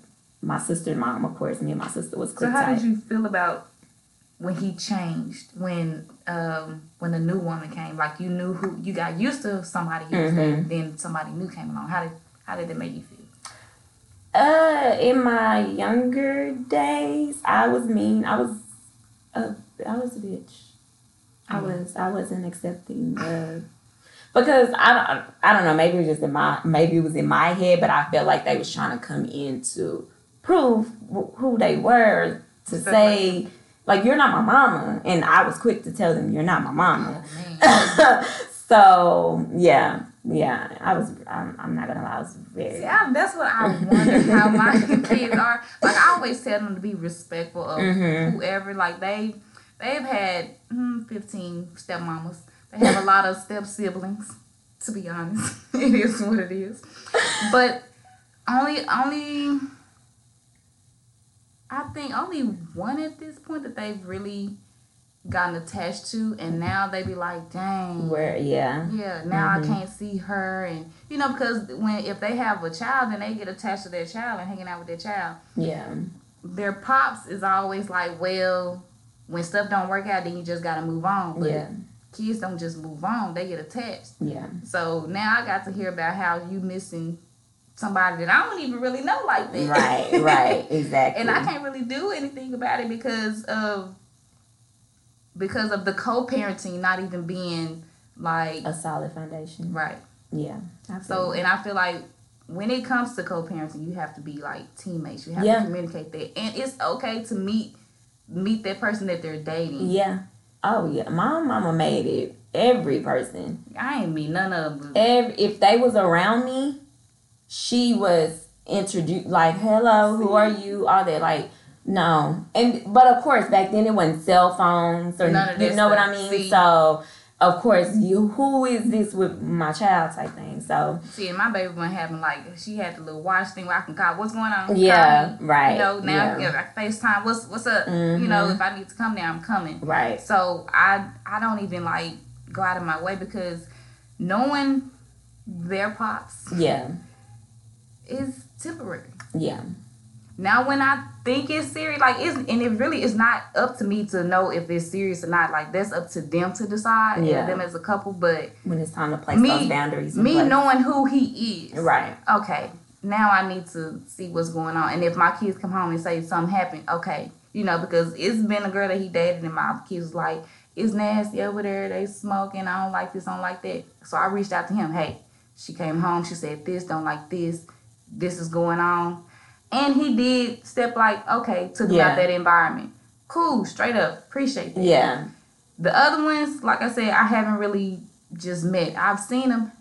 my sister's mom, of course, me and my sister was So how tight. did you feel about when he changed? When um when the new woman came? Like you knew who you got used to somebody you Mhm. dating, then somebody new came along. How did how did it make you feel? Uh, in my younger days, I was mean. I was, uh, I was a bitch. I was. I wasn't accepting. Uh, because I don't. I don't know. Maybe it was just in my. Maybe it was in my head, but I felt like they was trying to come in to prove wh- who they were to say, like you're not my mama, and I was quick to tell them you're not my mama. Oh so yeah, yeah. I was. I'm, I'm not gonna lie. I was very. See, I, that's what I wonder how my kids are. Like I always tell them to be respectful of Mhm. whoever. Like they they've had mm, fifteen stepmamas. They have a lot of step siblings. To be honest, it is what it is. But only only I think only one at this point that they've really gotten attached to, and now they be like, dang. Where yeah. Yeah, now Mhm. I can't see her, and you know because when if they have a child, then they get attached to their child and hanging out with their child. Yeah. Their pops is always like, well, when stuff don't work out, then you just gotta move on. But Yeah. kids don't just move on; they get attached. Yeah. So now I got to hear about how you missing somebody that I don't even really know like that. Right, right, exactly. and I can't really do anything about it because of because of the co-parenting not even being like a solid foundation. right. Yeah. So, and I feel like when it comes to co-parenting, you have to be like teammates. You have Yeah. to communicate that, and it's okay to meet meet that person that they're dating. yeah. Oh yeah. My mama made it. Every person. I ain't meet none of them. Every if they was around me, she was introduced like, hello, who are you? All that like no. And but of course back then it wasn't cell phones or None you know what I mean? See? So of course you who is this with my child type thing. So See, my baby one having like she had the little watch thing where I can call. What's going on? Yeah, me. right. You know now yeah. Like FaceTime. What's what's up? You know Mhm. if I need to come there, I'm coming. Right. So I I don't even like go out of my way because knowing their pops Yeah. Is temporary. Yeah. Now, when I think it's serious, like it's and it really is not up to me to know if it's serious or not. Like that's up to them to decide. Yeah. Them as a couple, but when it's time to place Me- those boundaries. me place. knowing who he is, Right. okay, now I need to see what's going on. And if my kids come home and say something happened, okay, you know, because it's been a girl that he dated and my kids was like, it's nasty over there, they smoking, I don't like this, I don't like that. So I reached out to him, hey, she came home, she said this, don't like this, this is going on. And he did step like, okay, took Yeah. out that environment. Cool, straight up, appreciate that. Yeah. The other ones, like I said, I haven't really just met. I've seen them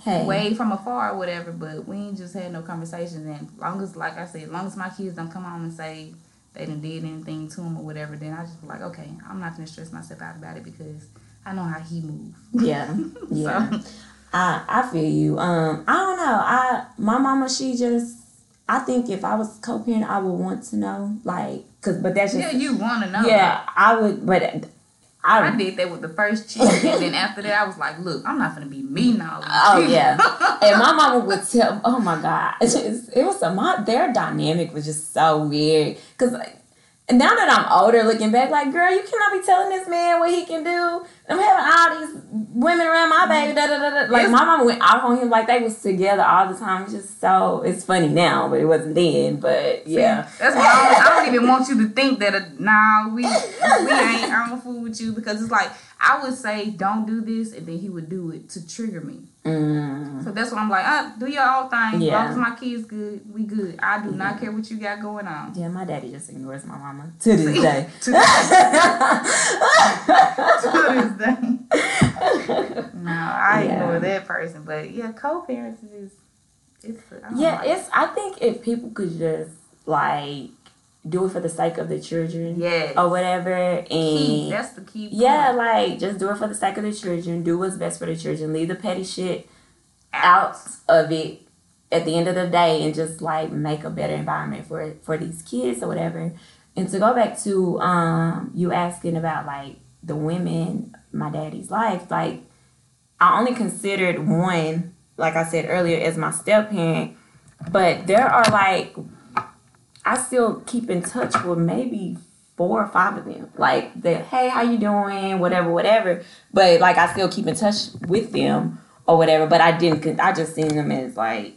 Hey. way from afar or whatever, but we ain't just had no conversations. And long as, like I said, as long as my kids don't come home and say they done did anything to him or whatever, then I just be like, okay, I'm not gonna stress myself out about it because I know how he moves. Yeah. Yeah. I I feel you. Um, I don't know. I my mama, she just. I think if I was co-parent, I would want to know, like, cause, but that's just, Yeah, you want to know. yeah, I would, but I, I did that with the first chick, and then after that, I was like, "Look, I'm not gonna be mean all this." Oh yeah, and my mama would tell. Oh my god, it's just, it was a my their dynamic was just so weird. Cause like, and now that I'm older, looking back, like girl, you cannot be telling this man what he can do. I'm having all these women around my baby. Da, da, da, da. Like my mama went off on him like they was together all the time. It's just so it's funny now, but it wasn't then. But yeah, That's why I don't, I don't even want you to think that. Uh, nah, we we ain't. I don't fool with you because it's like I would say don't do this, and then he would do it to trigger me. mm, So that's why I'm like, uh, do your own thing. Yeah. As long as my kids good, we good. I do not care what you got going on. yeah. My daddy just ignores my mama to this day. To this day. No, I Yeah. ignore that person. But yeah, co-parents is it's. Yeah, like it's. I think if people could just like do it for the sake of the children Yeah. or whatever, key. and That's the key. yeah, like just do it for the sake of the children. Do what's best for the children. Leave the petty shit out of it at the end of the day, and just like make a better environment for for these kids or whatever. And to go back to um you asking about like the women, my daddy's life, like I only considered one, like I said earlier, as my step parent, but there are like I still keep in touch with maybe four or five of them. Like the hey, how you doing? Whatever, whatever. But like I still keep in touch with them or whatever. But I didn't. I just seen them as like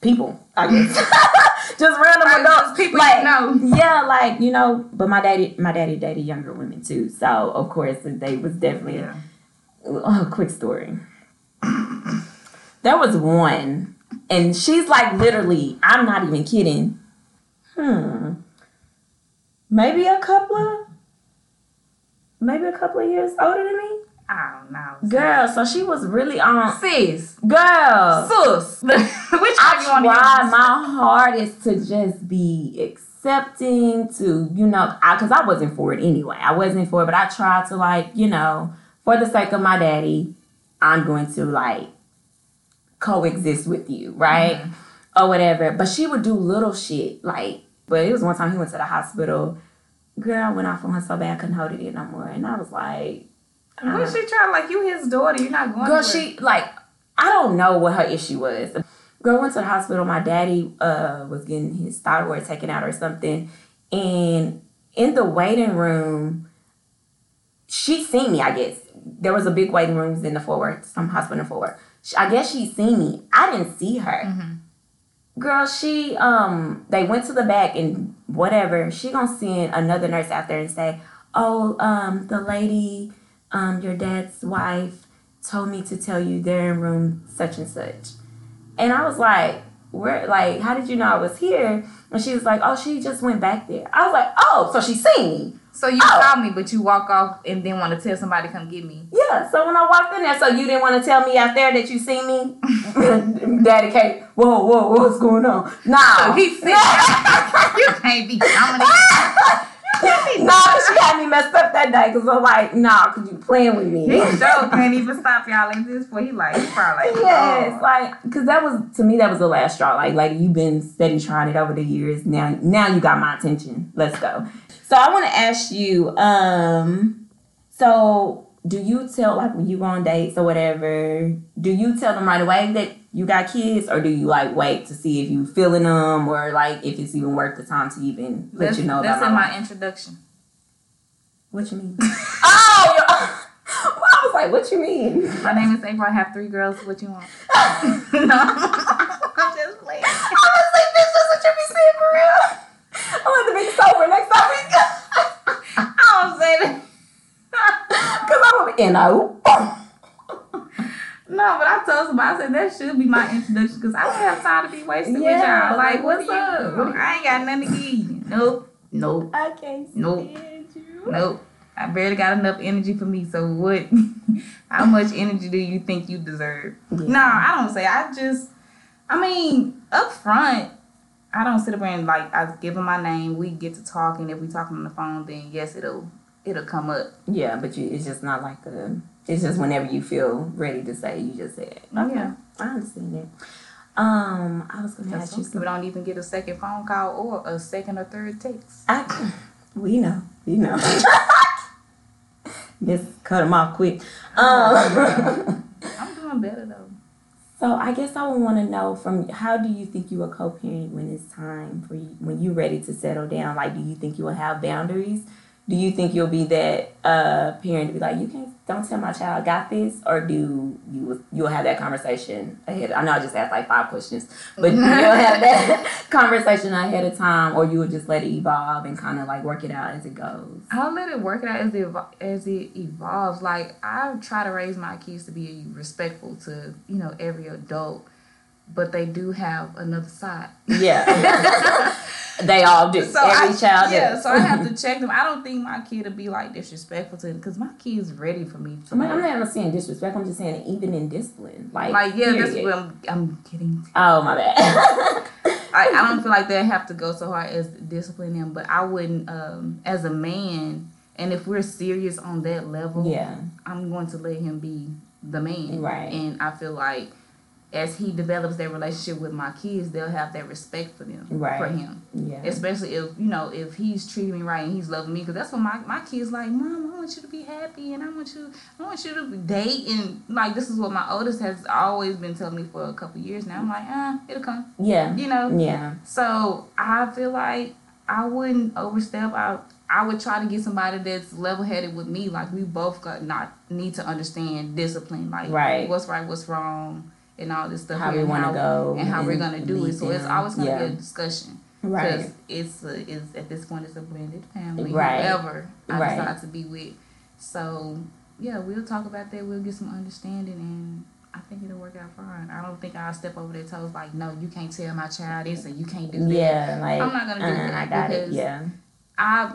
people. I guess just random Like, adults. people you know. Yeah, like you know. But my daddy, my daddy dated younger women too. So of course they was definitely Yeah. a quick story. there was one, and she's like literally, I'm not even kidding. Hmm. Maybe a couple of, maybe a couple of years older than me. I don't know. Girl, so she was really on. Sis. Girl, Sus. Which I want to tried my hardest to just be accepting to, you know, because I, wasn't for it anyway. I wasn't for it, but I tried to, like, you know, for the sake of my daddy, I'm going to, like, coexist with you, right? Or whatever. But she would do little shit, like, but it was one time he went to the hospital. Girl, I went off on her so bad I couldn't hold it in no more. And I was like, What she try? Like you, his daughter. You're not going. To girl, she like I don't know what her issue was. Girl went to the hospital. My daddy uh was getting his thyroid taken out or something, and in the waiting room, she seen me. I guess there was a big waiting room in the forward, some hospital in forward. I guess she seen me. I didn't see her. Mm-hmm. Girl, she um they went to the back and whatever. She gonna send another nurse out there and say, "Oh, um, the lady, um, your dad's wife told me to tell you they're in room such and such." And I was like, "Where? Like, how did you know I was here?" And she was like, "Oh, she just went back there." I was like, "Oh, so she seen me." So you Oh. saw me, but you walk off and then want to tell somebody come get me. Yeah, so when I walked in there, so you didn't want to tell me out there that you see me? Daddy Kate, whoa, whoa, what's going on? Nah. So he said, "You can't be coming." in." nah, she had me messed up that day because I'm like, nah, cause you playing with me. He sure can't even stop y'all at this point. He like, he probably like, yes, oh. like, cause that was to me that was the last straw. Like, like you've been steady trying it over the years. Now, now you got my attention. Let's go. So I want to ask you, um, so do you tell like when you go on dates or whatever? Do you tell them right away that you got kids, or do you like wait to see if you feeling them, or like if it's even worth the time to even let That's, you know that's in my my introduction. What you mean? oh, well, I was like, what you mean? My name is April. I have three girls. What you want? no, I'm just playing. I was like, this that's what you be saying for real. I'm gonna be sober next time we go. I don't say that. Cause I'm gonna be, you know. No, but I told somebody, I said that should be my introduction because I don't have time to be wasting Yeah, with y'all. Like, what what's you- up? what I ain't got nothing to give you. Nope. Nope. I can't Nope. stand you. Nope. I barely got enough energy for me. So what? How much energy do you think you deserve? Yeah. No, I don't say. I just, I mean, up front, I don't sit up there and like I give them my name. We get to talking. If we talking on the phone, then yes, it'll it'll come up. Yeah, but you, it's just not like a. It's just whenever you feel ready to say, you just say it. Okay, Yeah. I understand it. Um, I was gonna ask you people don't even get a second phone call or a second or third text. I, we know, we know. just cut them off quick. Um, I'm doing better though. so I guess I would want to know from how do you think you will co-parent when it's time for you when you're ready to settle down? Like, do you think you will have boundaries? Do you think you'll be that uh, parent to be like, you can't, don't tell my child I got this, or do you you'll have that conversation ahead? I know I just asked like five questions, but you'll have that conversation ahead of time, or you will just let it evolve and kind of like work it out as it goes. I'll let it work it out as it as it evolves. Like I try to raise my kids to be respectful to you know every adult, but they do have another side. Yeah, they all do. So Every I, child yeah, does. so I have to check them. I don't think my kid will be like disrespectful to him because my kid's ready for me. To I mean, I'm not saying disrespect. I'm just saying even in discipline, like like yeah, that's what I'm, I'm getting. Oh my bad. I, I don't feel like they have to go so hard as discipline them, but I wouldn't um as a man. And if we're serious on that level, yeah, I'm going to let him be the man. Right. And I feel like as he develops that relationship with my kids, they'll have that respect for them, Right. for him. yeah, Especially if you know if he's treating me right and he's loving me, because that's what my my kids like. Mom, I want you to be happy, and I want you, I want you to date, and like this is what my oldest has always been telling me for a couple years now. I'm like, ah, it'll come, yeah, you know. yeah, So I feel like I wouldn't overstep. I I would try to get somebody that's level headed with me. Like we both got not need to understand discipline, like Right. what's right, what's wrong, and all this stuff. How we and wanna go and how we're gonna do it. So it's always gonna Yeah. be a discussion. right, Because it's a, it's at this point it's a blended family. Right. Whoever I Right. decide to be with. So yeah, we'll talk about that. We'll get some understanding and. I think it'll work out fine. I don't think I'll step over their toes like, no, you can't tell my child this and you can't do that. yeah. Like I'm not gonna do uh, that I got it. Yeah, I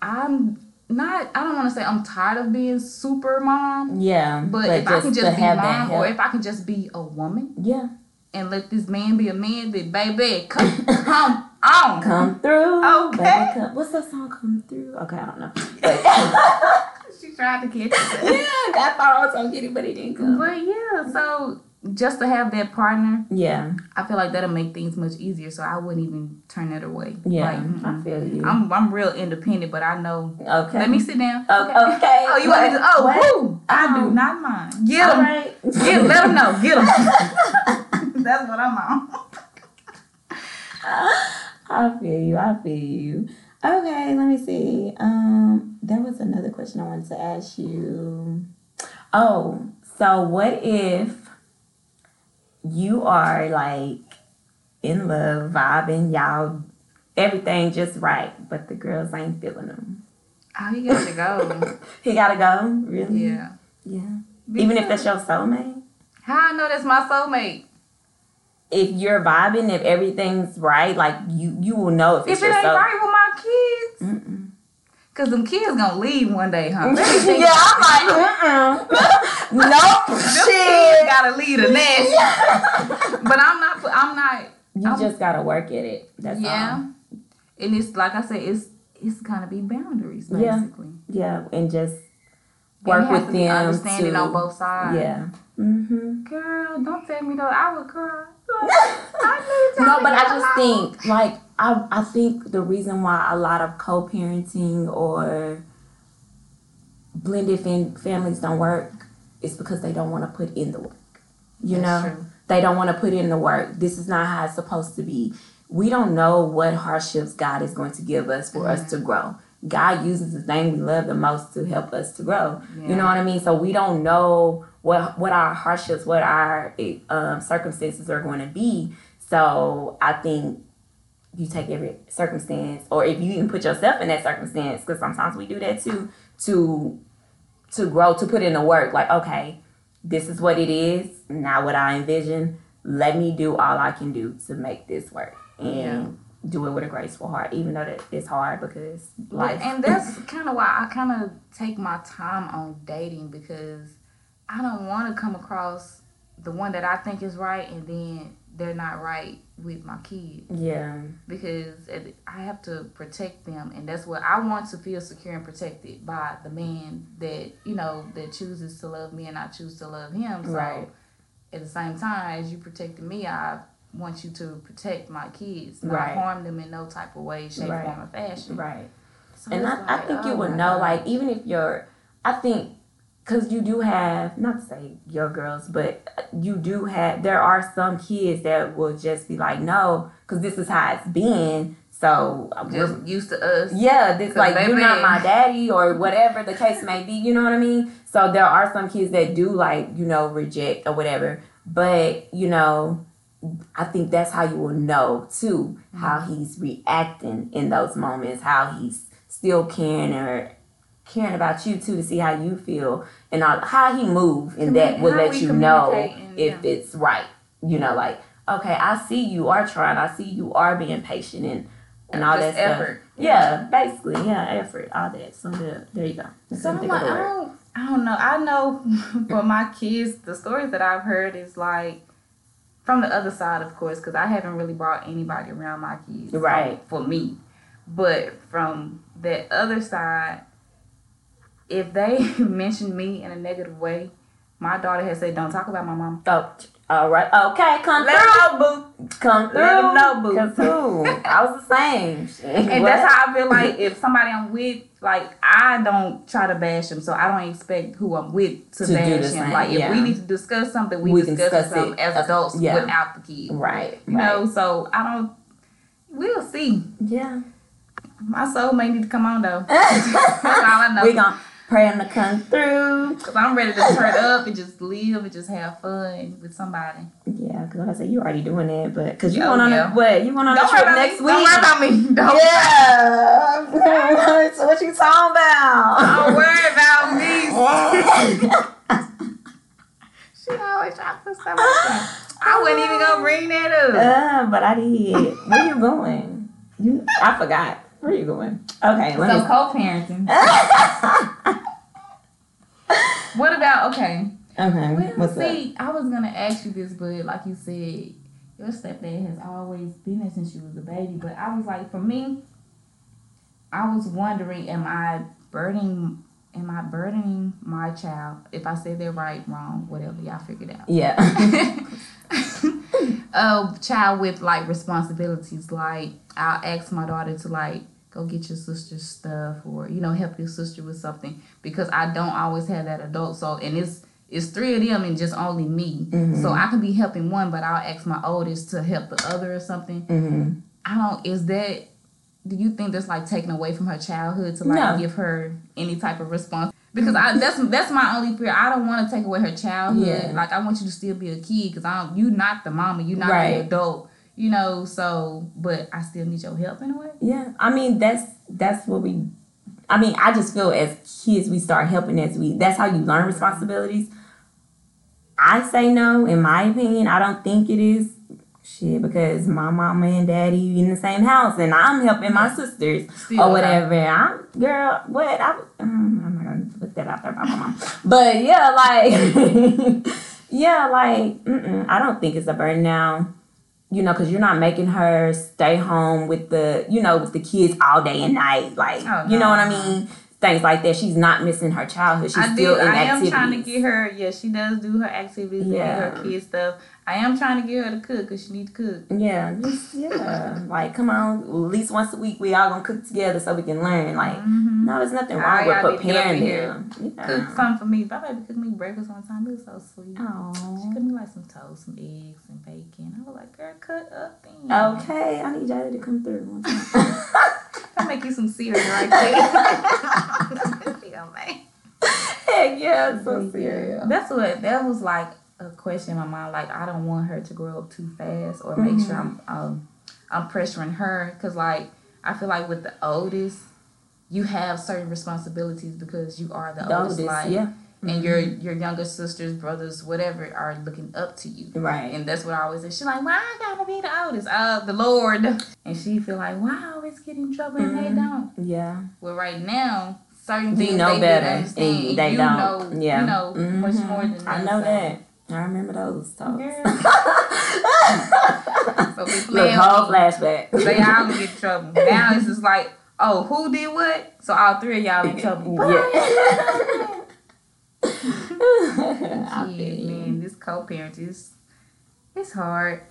I'm not I don't want to say I'm tired of being super mom, yeah. but, if I can just be have mom or if I can just be a woman yeah, and let this man be a man, then baby, come come on. come through. Okay. come- What's that song? Come through. Okay, I don't know. But, She tried to catch it. yeah, I thought I was gonna get it, but it didn't come. But yeah, so just to have that partner, Yeah, I feel like that'll make things much easier. So I wouldn't even turn that away. yeah. Like, I mm-mm. feel you. I'm I'm real independent, but I know. okay. Let me sit down. Okay. okay. Oh, you want to? Oh, What? woo! I do not mind. Get them. right. Get, let them know. Get them. That's what I'm on. I feel you. I feel you. Okay, let me see. Um, there was another question I wanted to ask you. Oh, so what if you are like in love, vibing, y'all, everything just right, but the girls ain't feeling him? Oh, he got to go. He gotta go. Really? yeah. Yeah. Even if that's your soulmate. How I know that's my soulmate? If you're vibing, if everything's right, like you, you will know if it's If it your ain't soul. right with my kids, Mm-mm. Cause them kids gonna leave one day, huh? Let me think. yeah, I'm like, mm-mm. nope, Them shit. kids gotta leave the nest. but I'm not. I'm not. You I'm- just gotta work at it. That's yeah. all. And it's like I said, it's it's gonna be boundaries basically. Yeah, and just work it has with to them understanding to, on both sides. Yeah. Mm-hmm. Girl, don't tell me though. I would cry. I need No, but I just along. think like I I think the reason why a lot of co-parenting or blended fam- families don't work, is because they don't want to put in the work. You That's know, true. they don't want to put in the work. This is not how it's supposed to be. We don't know what hardships God is going to give us for us to grow. God uses the thing we love the most to help us to grow. You know what I mean? So we don't know what what our hardships, what our um, circumstances are going to be. So I think you take every circumstance, or if you even put yourself in that circumstance, because sometimes we do that too, to to grow, to put in the work. Like, okay, this is what it is, not what I envision. Let me do all I can do to make this work and Yeah. do it with a graceful heart, even though that it's hard because life. And that's kind of why I kind of take my time on dating because I don't want to come across the one that I think is right and then they're not right with my kids yeah, because I have to protect them and that's what I want to feel secure and protected by the man that you know that chooses to love me and I choose to love him. So Right. at the same time as you protected me, I want you to protect my kids, not Right. harm them in no type of way, shape, Right. form, or fashion. right. So and I, I like, think oh you oh would know, God. like, even if you're, I think, because you do have, not to say your girls, but you do have, there are some kids that will just be like, no, because this is how it's been. So, we're- just used to us. yeah, this like you're not my daddy or whatever the case may be. You know what I mean? So there are some kids that do like you know reject or whatever, but you know, I think that's how you will know too how Mm-hmm. he's reacting in those moments, how he's still caring or caring about you too to see how you feel and all, how he move and that will let you know if yeah. it's right. You know, like okay, I see you are trying, I see you are being patient and and all Just that stuff. effort. Yeah, basically, yeah, effort, all that. So there, there you go. So I'm like, I don't, I don't know. I know for my kids, the stories that I've heard is like from the other side, of course, because I haven't really brought anybody around my kids, um, Right. For me, but from that other side, if they mention me in a negative way, my daughter has said, "Don't talk about my mom." Oh, all right. Okay, come Let through. them know, boo. Come through. Let know, boo. Come through. I was the same. And that's how I feel like if somebody I'm with, like I don't try to bash them, so I don't expect who I'm with to, To bash the him. Like if yeah. we need to discuss something, we, We discuss, discuss something it. as adults Yeah. without the kid. right. You know, so I don't. We'll see. Yeah. My soul may need to come on though. That's all I know. we gonna pray him to come through. Cause I'm ready to turn up and just live and just have fun with somebody. Yeah, because like I said, you already doing that, but because you Oh, going on yeah. a, what? You going on a Don't trip worry about next me. week? Don't worry about me. Don't, Yeah. so what you talking about? don't worry about me. She always try to stuff. I wasn't even gonna bring that up. Uh, but I did. Where you going? You, I forgot. Where you going? Okay, let so me. co-parenting. What about okay? okay, Well, what's up? see, I was gonna ask you this, but like you said, your stepdad has always been there since you was a baby. But I was like, for me, I was wondering, am I burdening, am I burdening my child? If I said that right, wrong, whatever, y'all figured out. Yeah. a child with like responsibilities. Like I'll ask my daughter to like go get your sister's stuff or you know help your sister with something because I don't always have that adult. So and it's it's three of them and just only me. Mhm. So I can be helping one, but I'll ask my oldest to help the other or something. hmm I don't. Is that? Do you think that's like taken away from her childhood to like No. give her any type of response? Because I that's that's my only fear. I don't want to take away her childhood. Yeah. Like I want you to still be a kid because I don't. You not the mama. You not Right. the adult. You know. So, but I still need your help in a way. Yeah, I mean that's that's what we. I mean, I just feel as kids we start helping as we. That's how you learn responsibilities. I say no. In my opinion, I don't think it is shit because my mama and daddy in the same house, and I'm helping my sisters Still, or whatever. I'm girl, what I um, I'm not gonna put that out there about my mom, but yeah, like yeah, like I don't think it's a burden now. You know, because you're not making her stay home with the, you know, with the kids all day and night. Like, Oh, you know no, what I mean? things like that. She's not missing her childhood. She's I still do. in I am trying to get her. Yeah, she does do her activities and Yeah. get her kid stuff. I am trying to get her to cook because she needs to cook. Yeah, just yeah. like, come on, at least once a week we all gonna cook together so we can learn. Like, Mhm. no, there's nothing All wrong with y'all need to get up preparing in them. Yeah. Cook something for me. My baby cooked me breakfast one time. It was so sweet. She Oh. cooked me like some toast, some eggs, and bacon. I was like, girl, cut up then. Okay, I need y'all to come through one time. I'll make you some cereal right there. She Heck yeah, serious. That's what that was like a question in my mind. Like I don't want her to grow up too fast, or make sure I'm um, I'm pressuring her because like I feel like with the oldest, you have certain responsibilities because you are the, The oldest, oldest, like, yeah. and your your younger sisters, brothers, whatever, are looking up to you. Right. And that's what I always say. She's like, why I gotta be the oldest? Uh, the Lord. And she feel like, why I always get in trouble and they Mhm. don't. Yeah. Well, right now, certain You things know they better, understand, and and they you don't. know, yeah. you know much Mhm. more than I know so. that. I remember those talks. So we Look, whole flashback. So y'all gonna get in trouble. Now it's just like, oh, who did what? So all three of y'all in trouble. Yeah. I feel man, this co-parent is it's hard,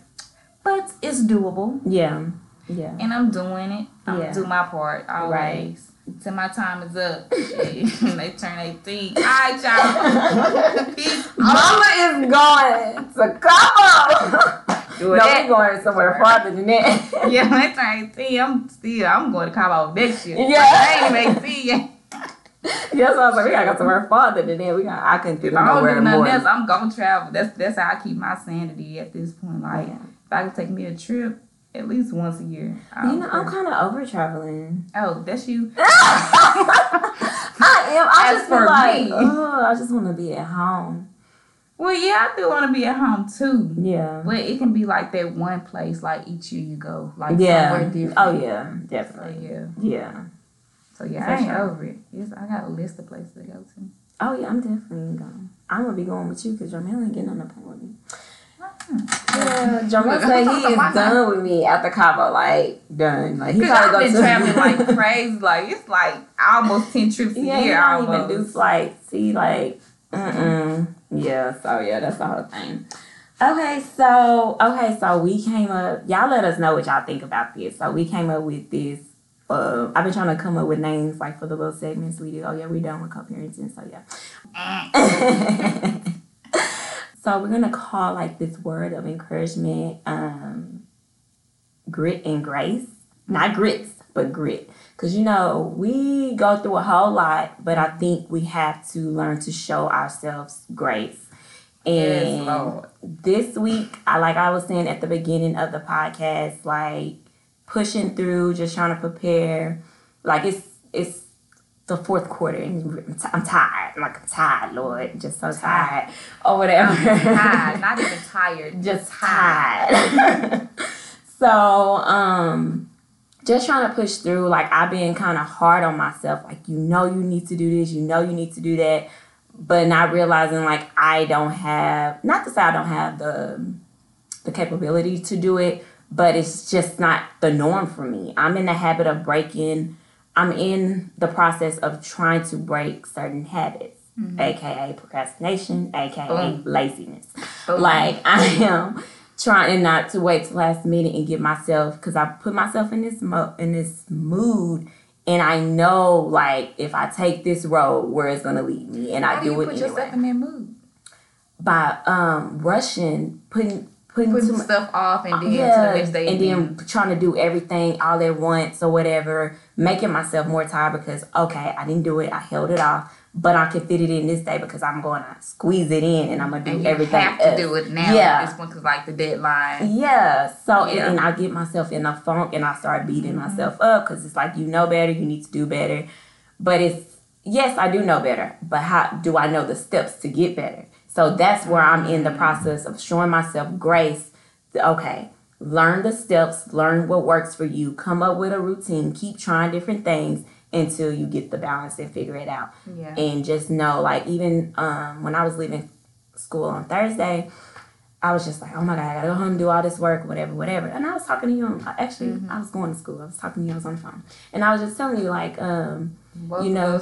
but it's doable, Yeah. Yeah. and I'm doing it. I'm Yeah. gonna do my part always. Right. Till my time is up. Shit, they turn 18. All right, y'all. Peace. Mama is going to Cabo. Do no, that. we going somewhere farther than that. Yeah, when they turn 18, I'm still, I'm going to Cabo next year. Yeah. I ain't even 18 yet. Yes, I was like, we gotta go somewhere farther than that. We got. I couldn't think If of I don't nowhere do nothing more. else, I'm gonna travel. That's that's how I keep my sanity at this point. Like Yeah. if I could take me a trip at least once a year. I You know, I'm kind of over traveling. oh, that's you. I am. I As just feel like, oh, I just want to be at home. Well, yeah, I do want to be at home too, Yeah. but it can be like that one place. Like each year you go, like Yeah. somewhere oh, different. Oh yeah, So definitely. yeah, Yeah. so yeah, I ain't sure. over it. It's, I got a list of places to go to. Oh yeah, I'm definitely going. I'm gonna be going with you because Jamel ain't getting on the me. Yeah, Jamel Look, said I'm he talking is about done with me at the Cabo. Like done. Like he Cause I've probably been to traveling like crazy. Like it's like almost ten trips a Yeah, he year. don't almost. even do flights. See, like, mm-mm. Yeah, so yeah, that's the whole thing. Okay, so okay, so we came up. Y'all let us know what y'all think about this. So we came up with this. Uh, I've been trying to come up with names like for the little segments we do. Oh yeah, we done with co-parenting. So yeah. so we're gonna call like this word of encouragement, um, grit and grace. Not grits, but grit. Because, you know, we go through a whole lot, but I think we have to learn to show ourselves grace. And Lord. this week, I like I was saying at the beginning of the podcast, like pushing through, just trying to prepare. Like it's it's the fourth quarter, and I'm tired. Like I'm tired, Lord, just so tired, or whatever. tired, not even tired, just tired. so, um, just trying to push through. Like I've been kind of hard on myself. Like you know you need to do this, you know you need to do that, but not realizing like I don't have. Not to say I don't have the the capability to do it, but it's just not the norm for me. I'm in the habit of breaking. I'm in the process of trying to break certain habits, aka procrastination, aka Boom. laziness. Boom. Like I am trying not to wait till last minute and get myself because I put myself in this mo- in this mood and I know like if I take this road where it's gonna lead me and How I do do, you it put anyway yourself in that mood? by um rushing putting putting Putting much stuff off and then yeah, to the next day. and again. then trying to do everything all at once or whatever, making myself more tired because okay, I didn't do it, I held it off, but I can fit it in this day because I'm going to squeeze it in and I'm gonna do and you everything. have to else. do it now. Yeah. this one because like the deadline. Yeah. So Yeah. And, and I get myself in a funk and I start beating Mm-hmm. myself up because it's like you know better, you need to do better, but it's yes, I do know better, but how do I know the steps to get better? So that's where I'm in the process of showing myself grace. Okay, learn the steps, learn what works for you, come up with a routine, keep trying different things until you get the balance and figure it out. Yeah. And just know, like, even um, when I was leaving school on Thursday, I was just like, oh my god, I gotta go home and do all this work, whatever, whatever. And I was talking to you. On, actually, I was going to school. I was talking to you. I was on the phone, and I was just telling you like, um, you know,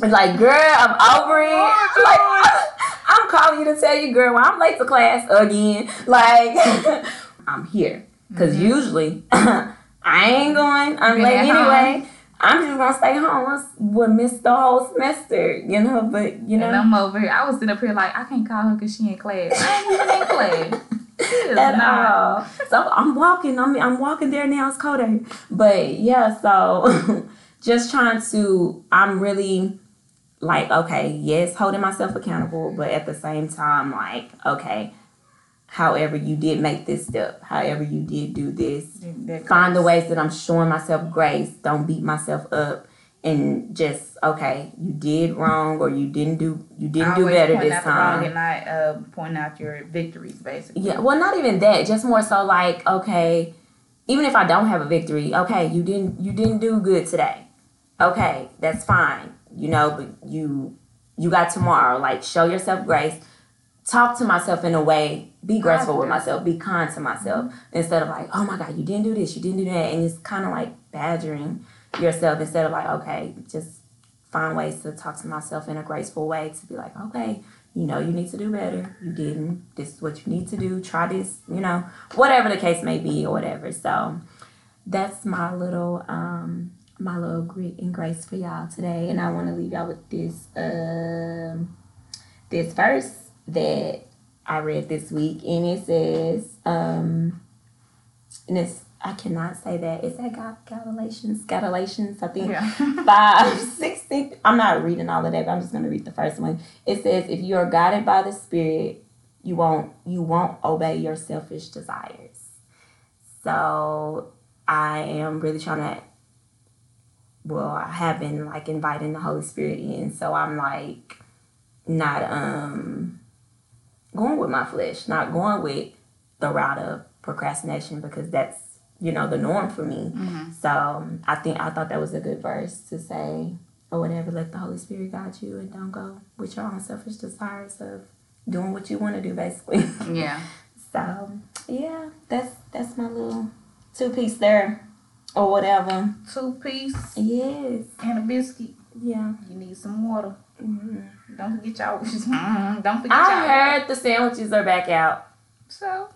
like, girl, I'm over it. Like, I'm calling you to tell you, girl, well, I'm late to class again. Like, I'm here because mm-hmm. usually I ain't going. I'm late at anyway. I'm just gonna stay home. Would miss the whole semester, you know. But you And know, I'm over here. I was sitting up here like, I can't call her because she in class. I ain't even in class. At all. So I'm walking. I'm I'm walking there now. It's cold out here. But yeah, so just trying to. I'm really like okay, yes, holding myself accountable, but at the same time, like okay, however you did make this step, however you did do this, That find the ways that I'm showing myself grace. Don't beat myself up. And just okay, you did wrong or you didn't do you didn't do better this out the wrong time. and not uh, pointing out your victories, basically. Yeah, well, not even that. Just more so like, okay, even if I don't have a victory, okay, you didn't you didn't do good today. Okay, that's fine. You know, but you you got tomorrow. Like, show yourself grace. Talk to myself in a way. Be graceful with myself. Be kind to myself instead of like, oh my God, you didn't do this, you didn't do that, and it's kind of like badgering yourself instead of like, okay, just find ways to talk to myself in a graceful way to be like, okay, you know, you need to do better. You didn't. This is what you need to do. Try this, you know, whatever the case may be or whatever. So that's my little um my little grit and grace for y'all today. And I want to leave y'all with this um this verse that I read this week and it says um and it's I cannot say that. Is that Gal- Galatians? Galatians, I think Yeah. five, sixty. I'm not reading all of that, but I'm just gonna read the first one. It says, "If you are guided by the Spirit, you won't you won't obey your selfish desires." So I am really trying to. Well, I have been like inviting the Holy Spirit in, so I'm like not um going with my flesh, not going with the route of procrastination because that's you know the norm for me. So um, I think I thought that was a good verse to say or whatever. Let the Holy Spirit guide you and don't go with your own selfish desires of doing what you want to do, basically. Yeah. so yeah, that's that's my little two piece there or whatever. Two piece Yes, and a biscuit. yeah. You need some water. Mhm. Don't forget y'all. Don't forget I y'all. heard the sandwiches are back out. So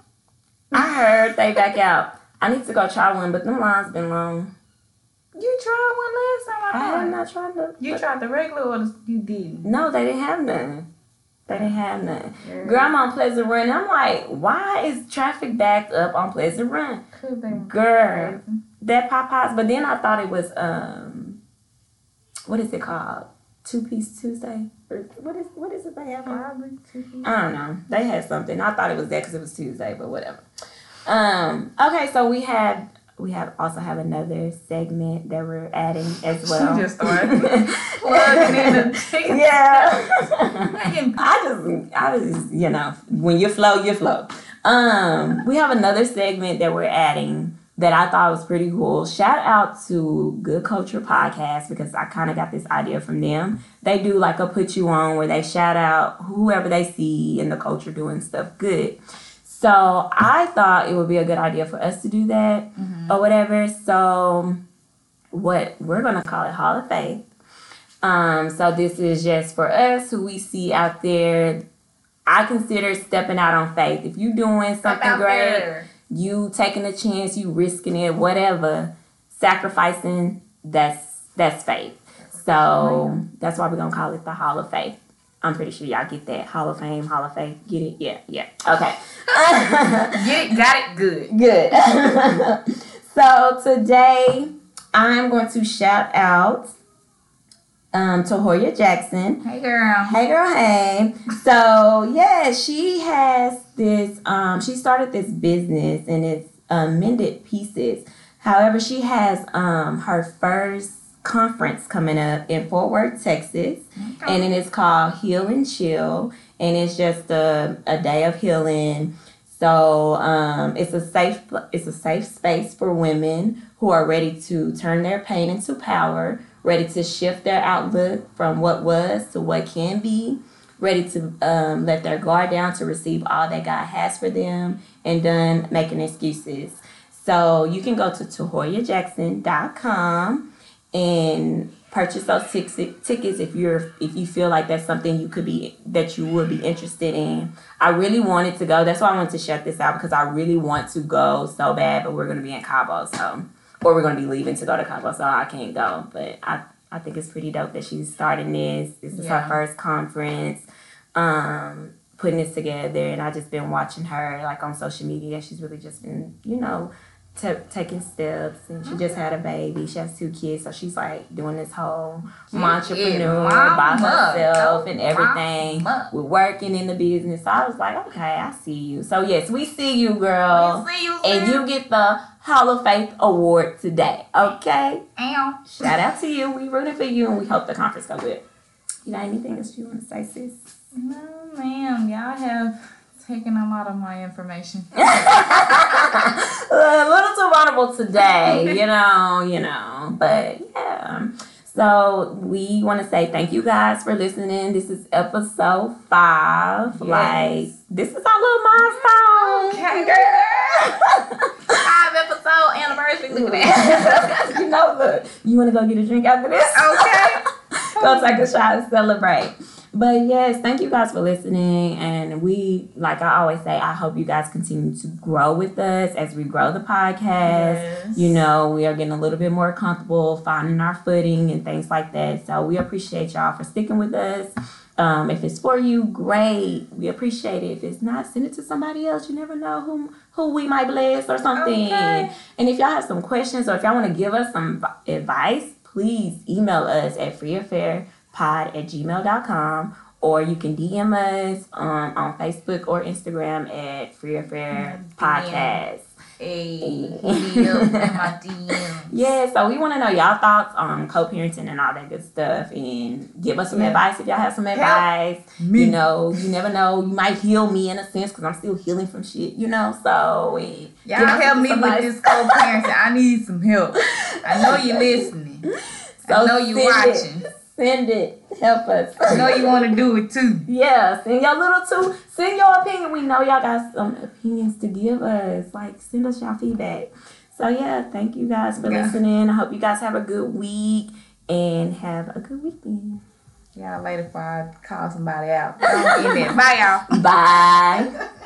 I heard they back out. I need to go try one, but them lines been long. you tried one last time. I I have not tried the. You tried the regular or you didn't? No, they didn't have none. They didn't have none. Yeah. Girl, I'm on Pleasant Run. I'm like, why is traffic backed up on Pleasant Run? Girl, that Popeyes. But then I thought it was um, what is it called? Two Piece Tuesday or what is what is it they have? Probably. I don't know. They had something. I thought it was that because it was Tuesday, but whatever. Um. Okay, so we have we have also have another segment that we're adding as well. just started plugging in yeah. I just, I just, you know, when you flow, you flow. Um, we have another segment that we're adding that I thought was pretty cool. Shout out to Good Culture Podcast because I kind of got this idea from them. They do like a put you on where they shout out whoever they see in the culture doing stuff good. So I thought it would be a good idea for us to do that or whatever. So what we're gonna call it Hall of Faith. Um, so this is just for us who we see out there. I consider stepping out on faith. If you're doing something great, there. You taking a chance, you risking it, whatever, sacrificing, that's that's faith. So that's why we're gonna call it the Hall of Faith. I'm pretty sure y'all get that. Hall of Fame, Hall of Faith. Get it? Yeah, yeah. Okay. Get it, got it good. Good. so today I'm going to shout out um Tohoya Jackson. Hey girl. Hey girl, hey. So yeah, she has this um she started this business and it's um, mended pieces. However, she has um her first conference coming up in Fort Worth, Texas. And it is called Heal and Chill. And it's just a, a day of healing. So um, it's a safe it's a safe space for women who are ready to turn their pain into power, ready to shift their outlook from what was to what can be. Ready to um, let their guard down to receive all that God has for them, and done making excuses. So you can go to TahoyaJackson.com and purchase those tickets if you're if you feel like that's something you could be that you would be interested in. I really wanted to go. That's why I wanted to shut this out because I really want to go so bad, but we're gonna be in Cabo, so or we're gonna be leaving to go to Cabo, so I can't go. But I I think it's pretty dope that she's starting this. This is yeah. her first conference. Um, putting this together and I just been watching her like on social media. She's really just been, you know, t- taking steps and she just had a baby. She has two kids, so she's like doing this whole entrepreneur by herself and everything. We're working in the business. So I was like, okay, I see you. So yes, we see you, girl. We see you, and you get the Hall of Faith Award today. Okay. Ow. Shout out to you. We rooting for you and we hope the conference goes good. You got anything else you want to say, sis? No, ma'am. Y'all have taken a lot of my information. a little too vulnerable today, you know, you know. But yeah. So we want to say thank you guys for listening. This is episode five. Yes. Like this is our little milestone. Okay, girl. five episode anniversary. Look at that. you know, look. You want to go get a drink after this? Okay. go take a shot and celebrate. But yes, thank you guys for listening. And we, like I always say, I hope you guys continue to grow with us as we grow the podcast. Yes. You know, we are getting a little bit more comfortable finding our footing and things like that. So we appreciate y'all for sticking with us. Um, if it's for you, great. We appreciate it. If it's not, send it to somebody else. You never know who who we might bless or something. Okay. And if y'all have some questions or if y'all want to give us some advice, please email us at freeaffair pod at gmail.com or you can DM us um, on Facebook or Instagram at Free Affair Podcast. Hey, Yeah, so we want to know y'all thoughts on co-parenting and all that good stuff, and give us some yeah. advice if y'all have some advice. You know, you never know, you might heal me in a sense because I'm still healing from shit. You know, so y'all help me with this co-parenting. I need some help. I know you're listening. So I know you're watching. It. Send it. Help us. I know you want to do it too. Yeah, send your little two. Send your opinion. We know y'all got some opinions to give us. Like, send us y'all feedback. So yeah, thank you guys for yeah. listening. I hope you guys have a good week and have a good weekend. Y'all later before I call somebody out. Bye y'all. Bye.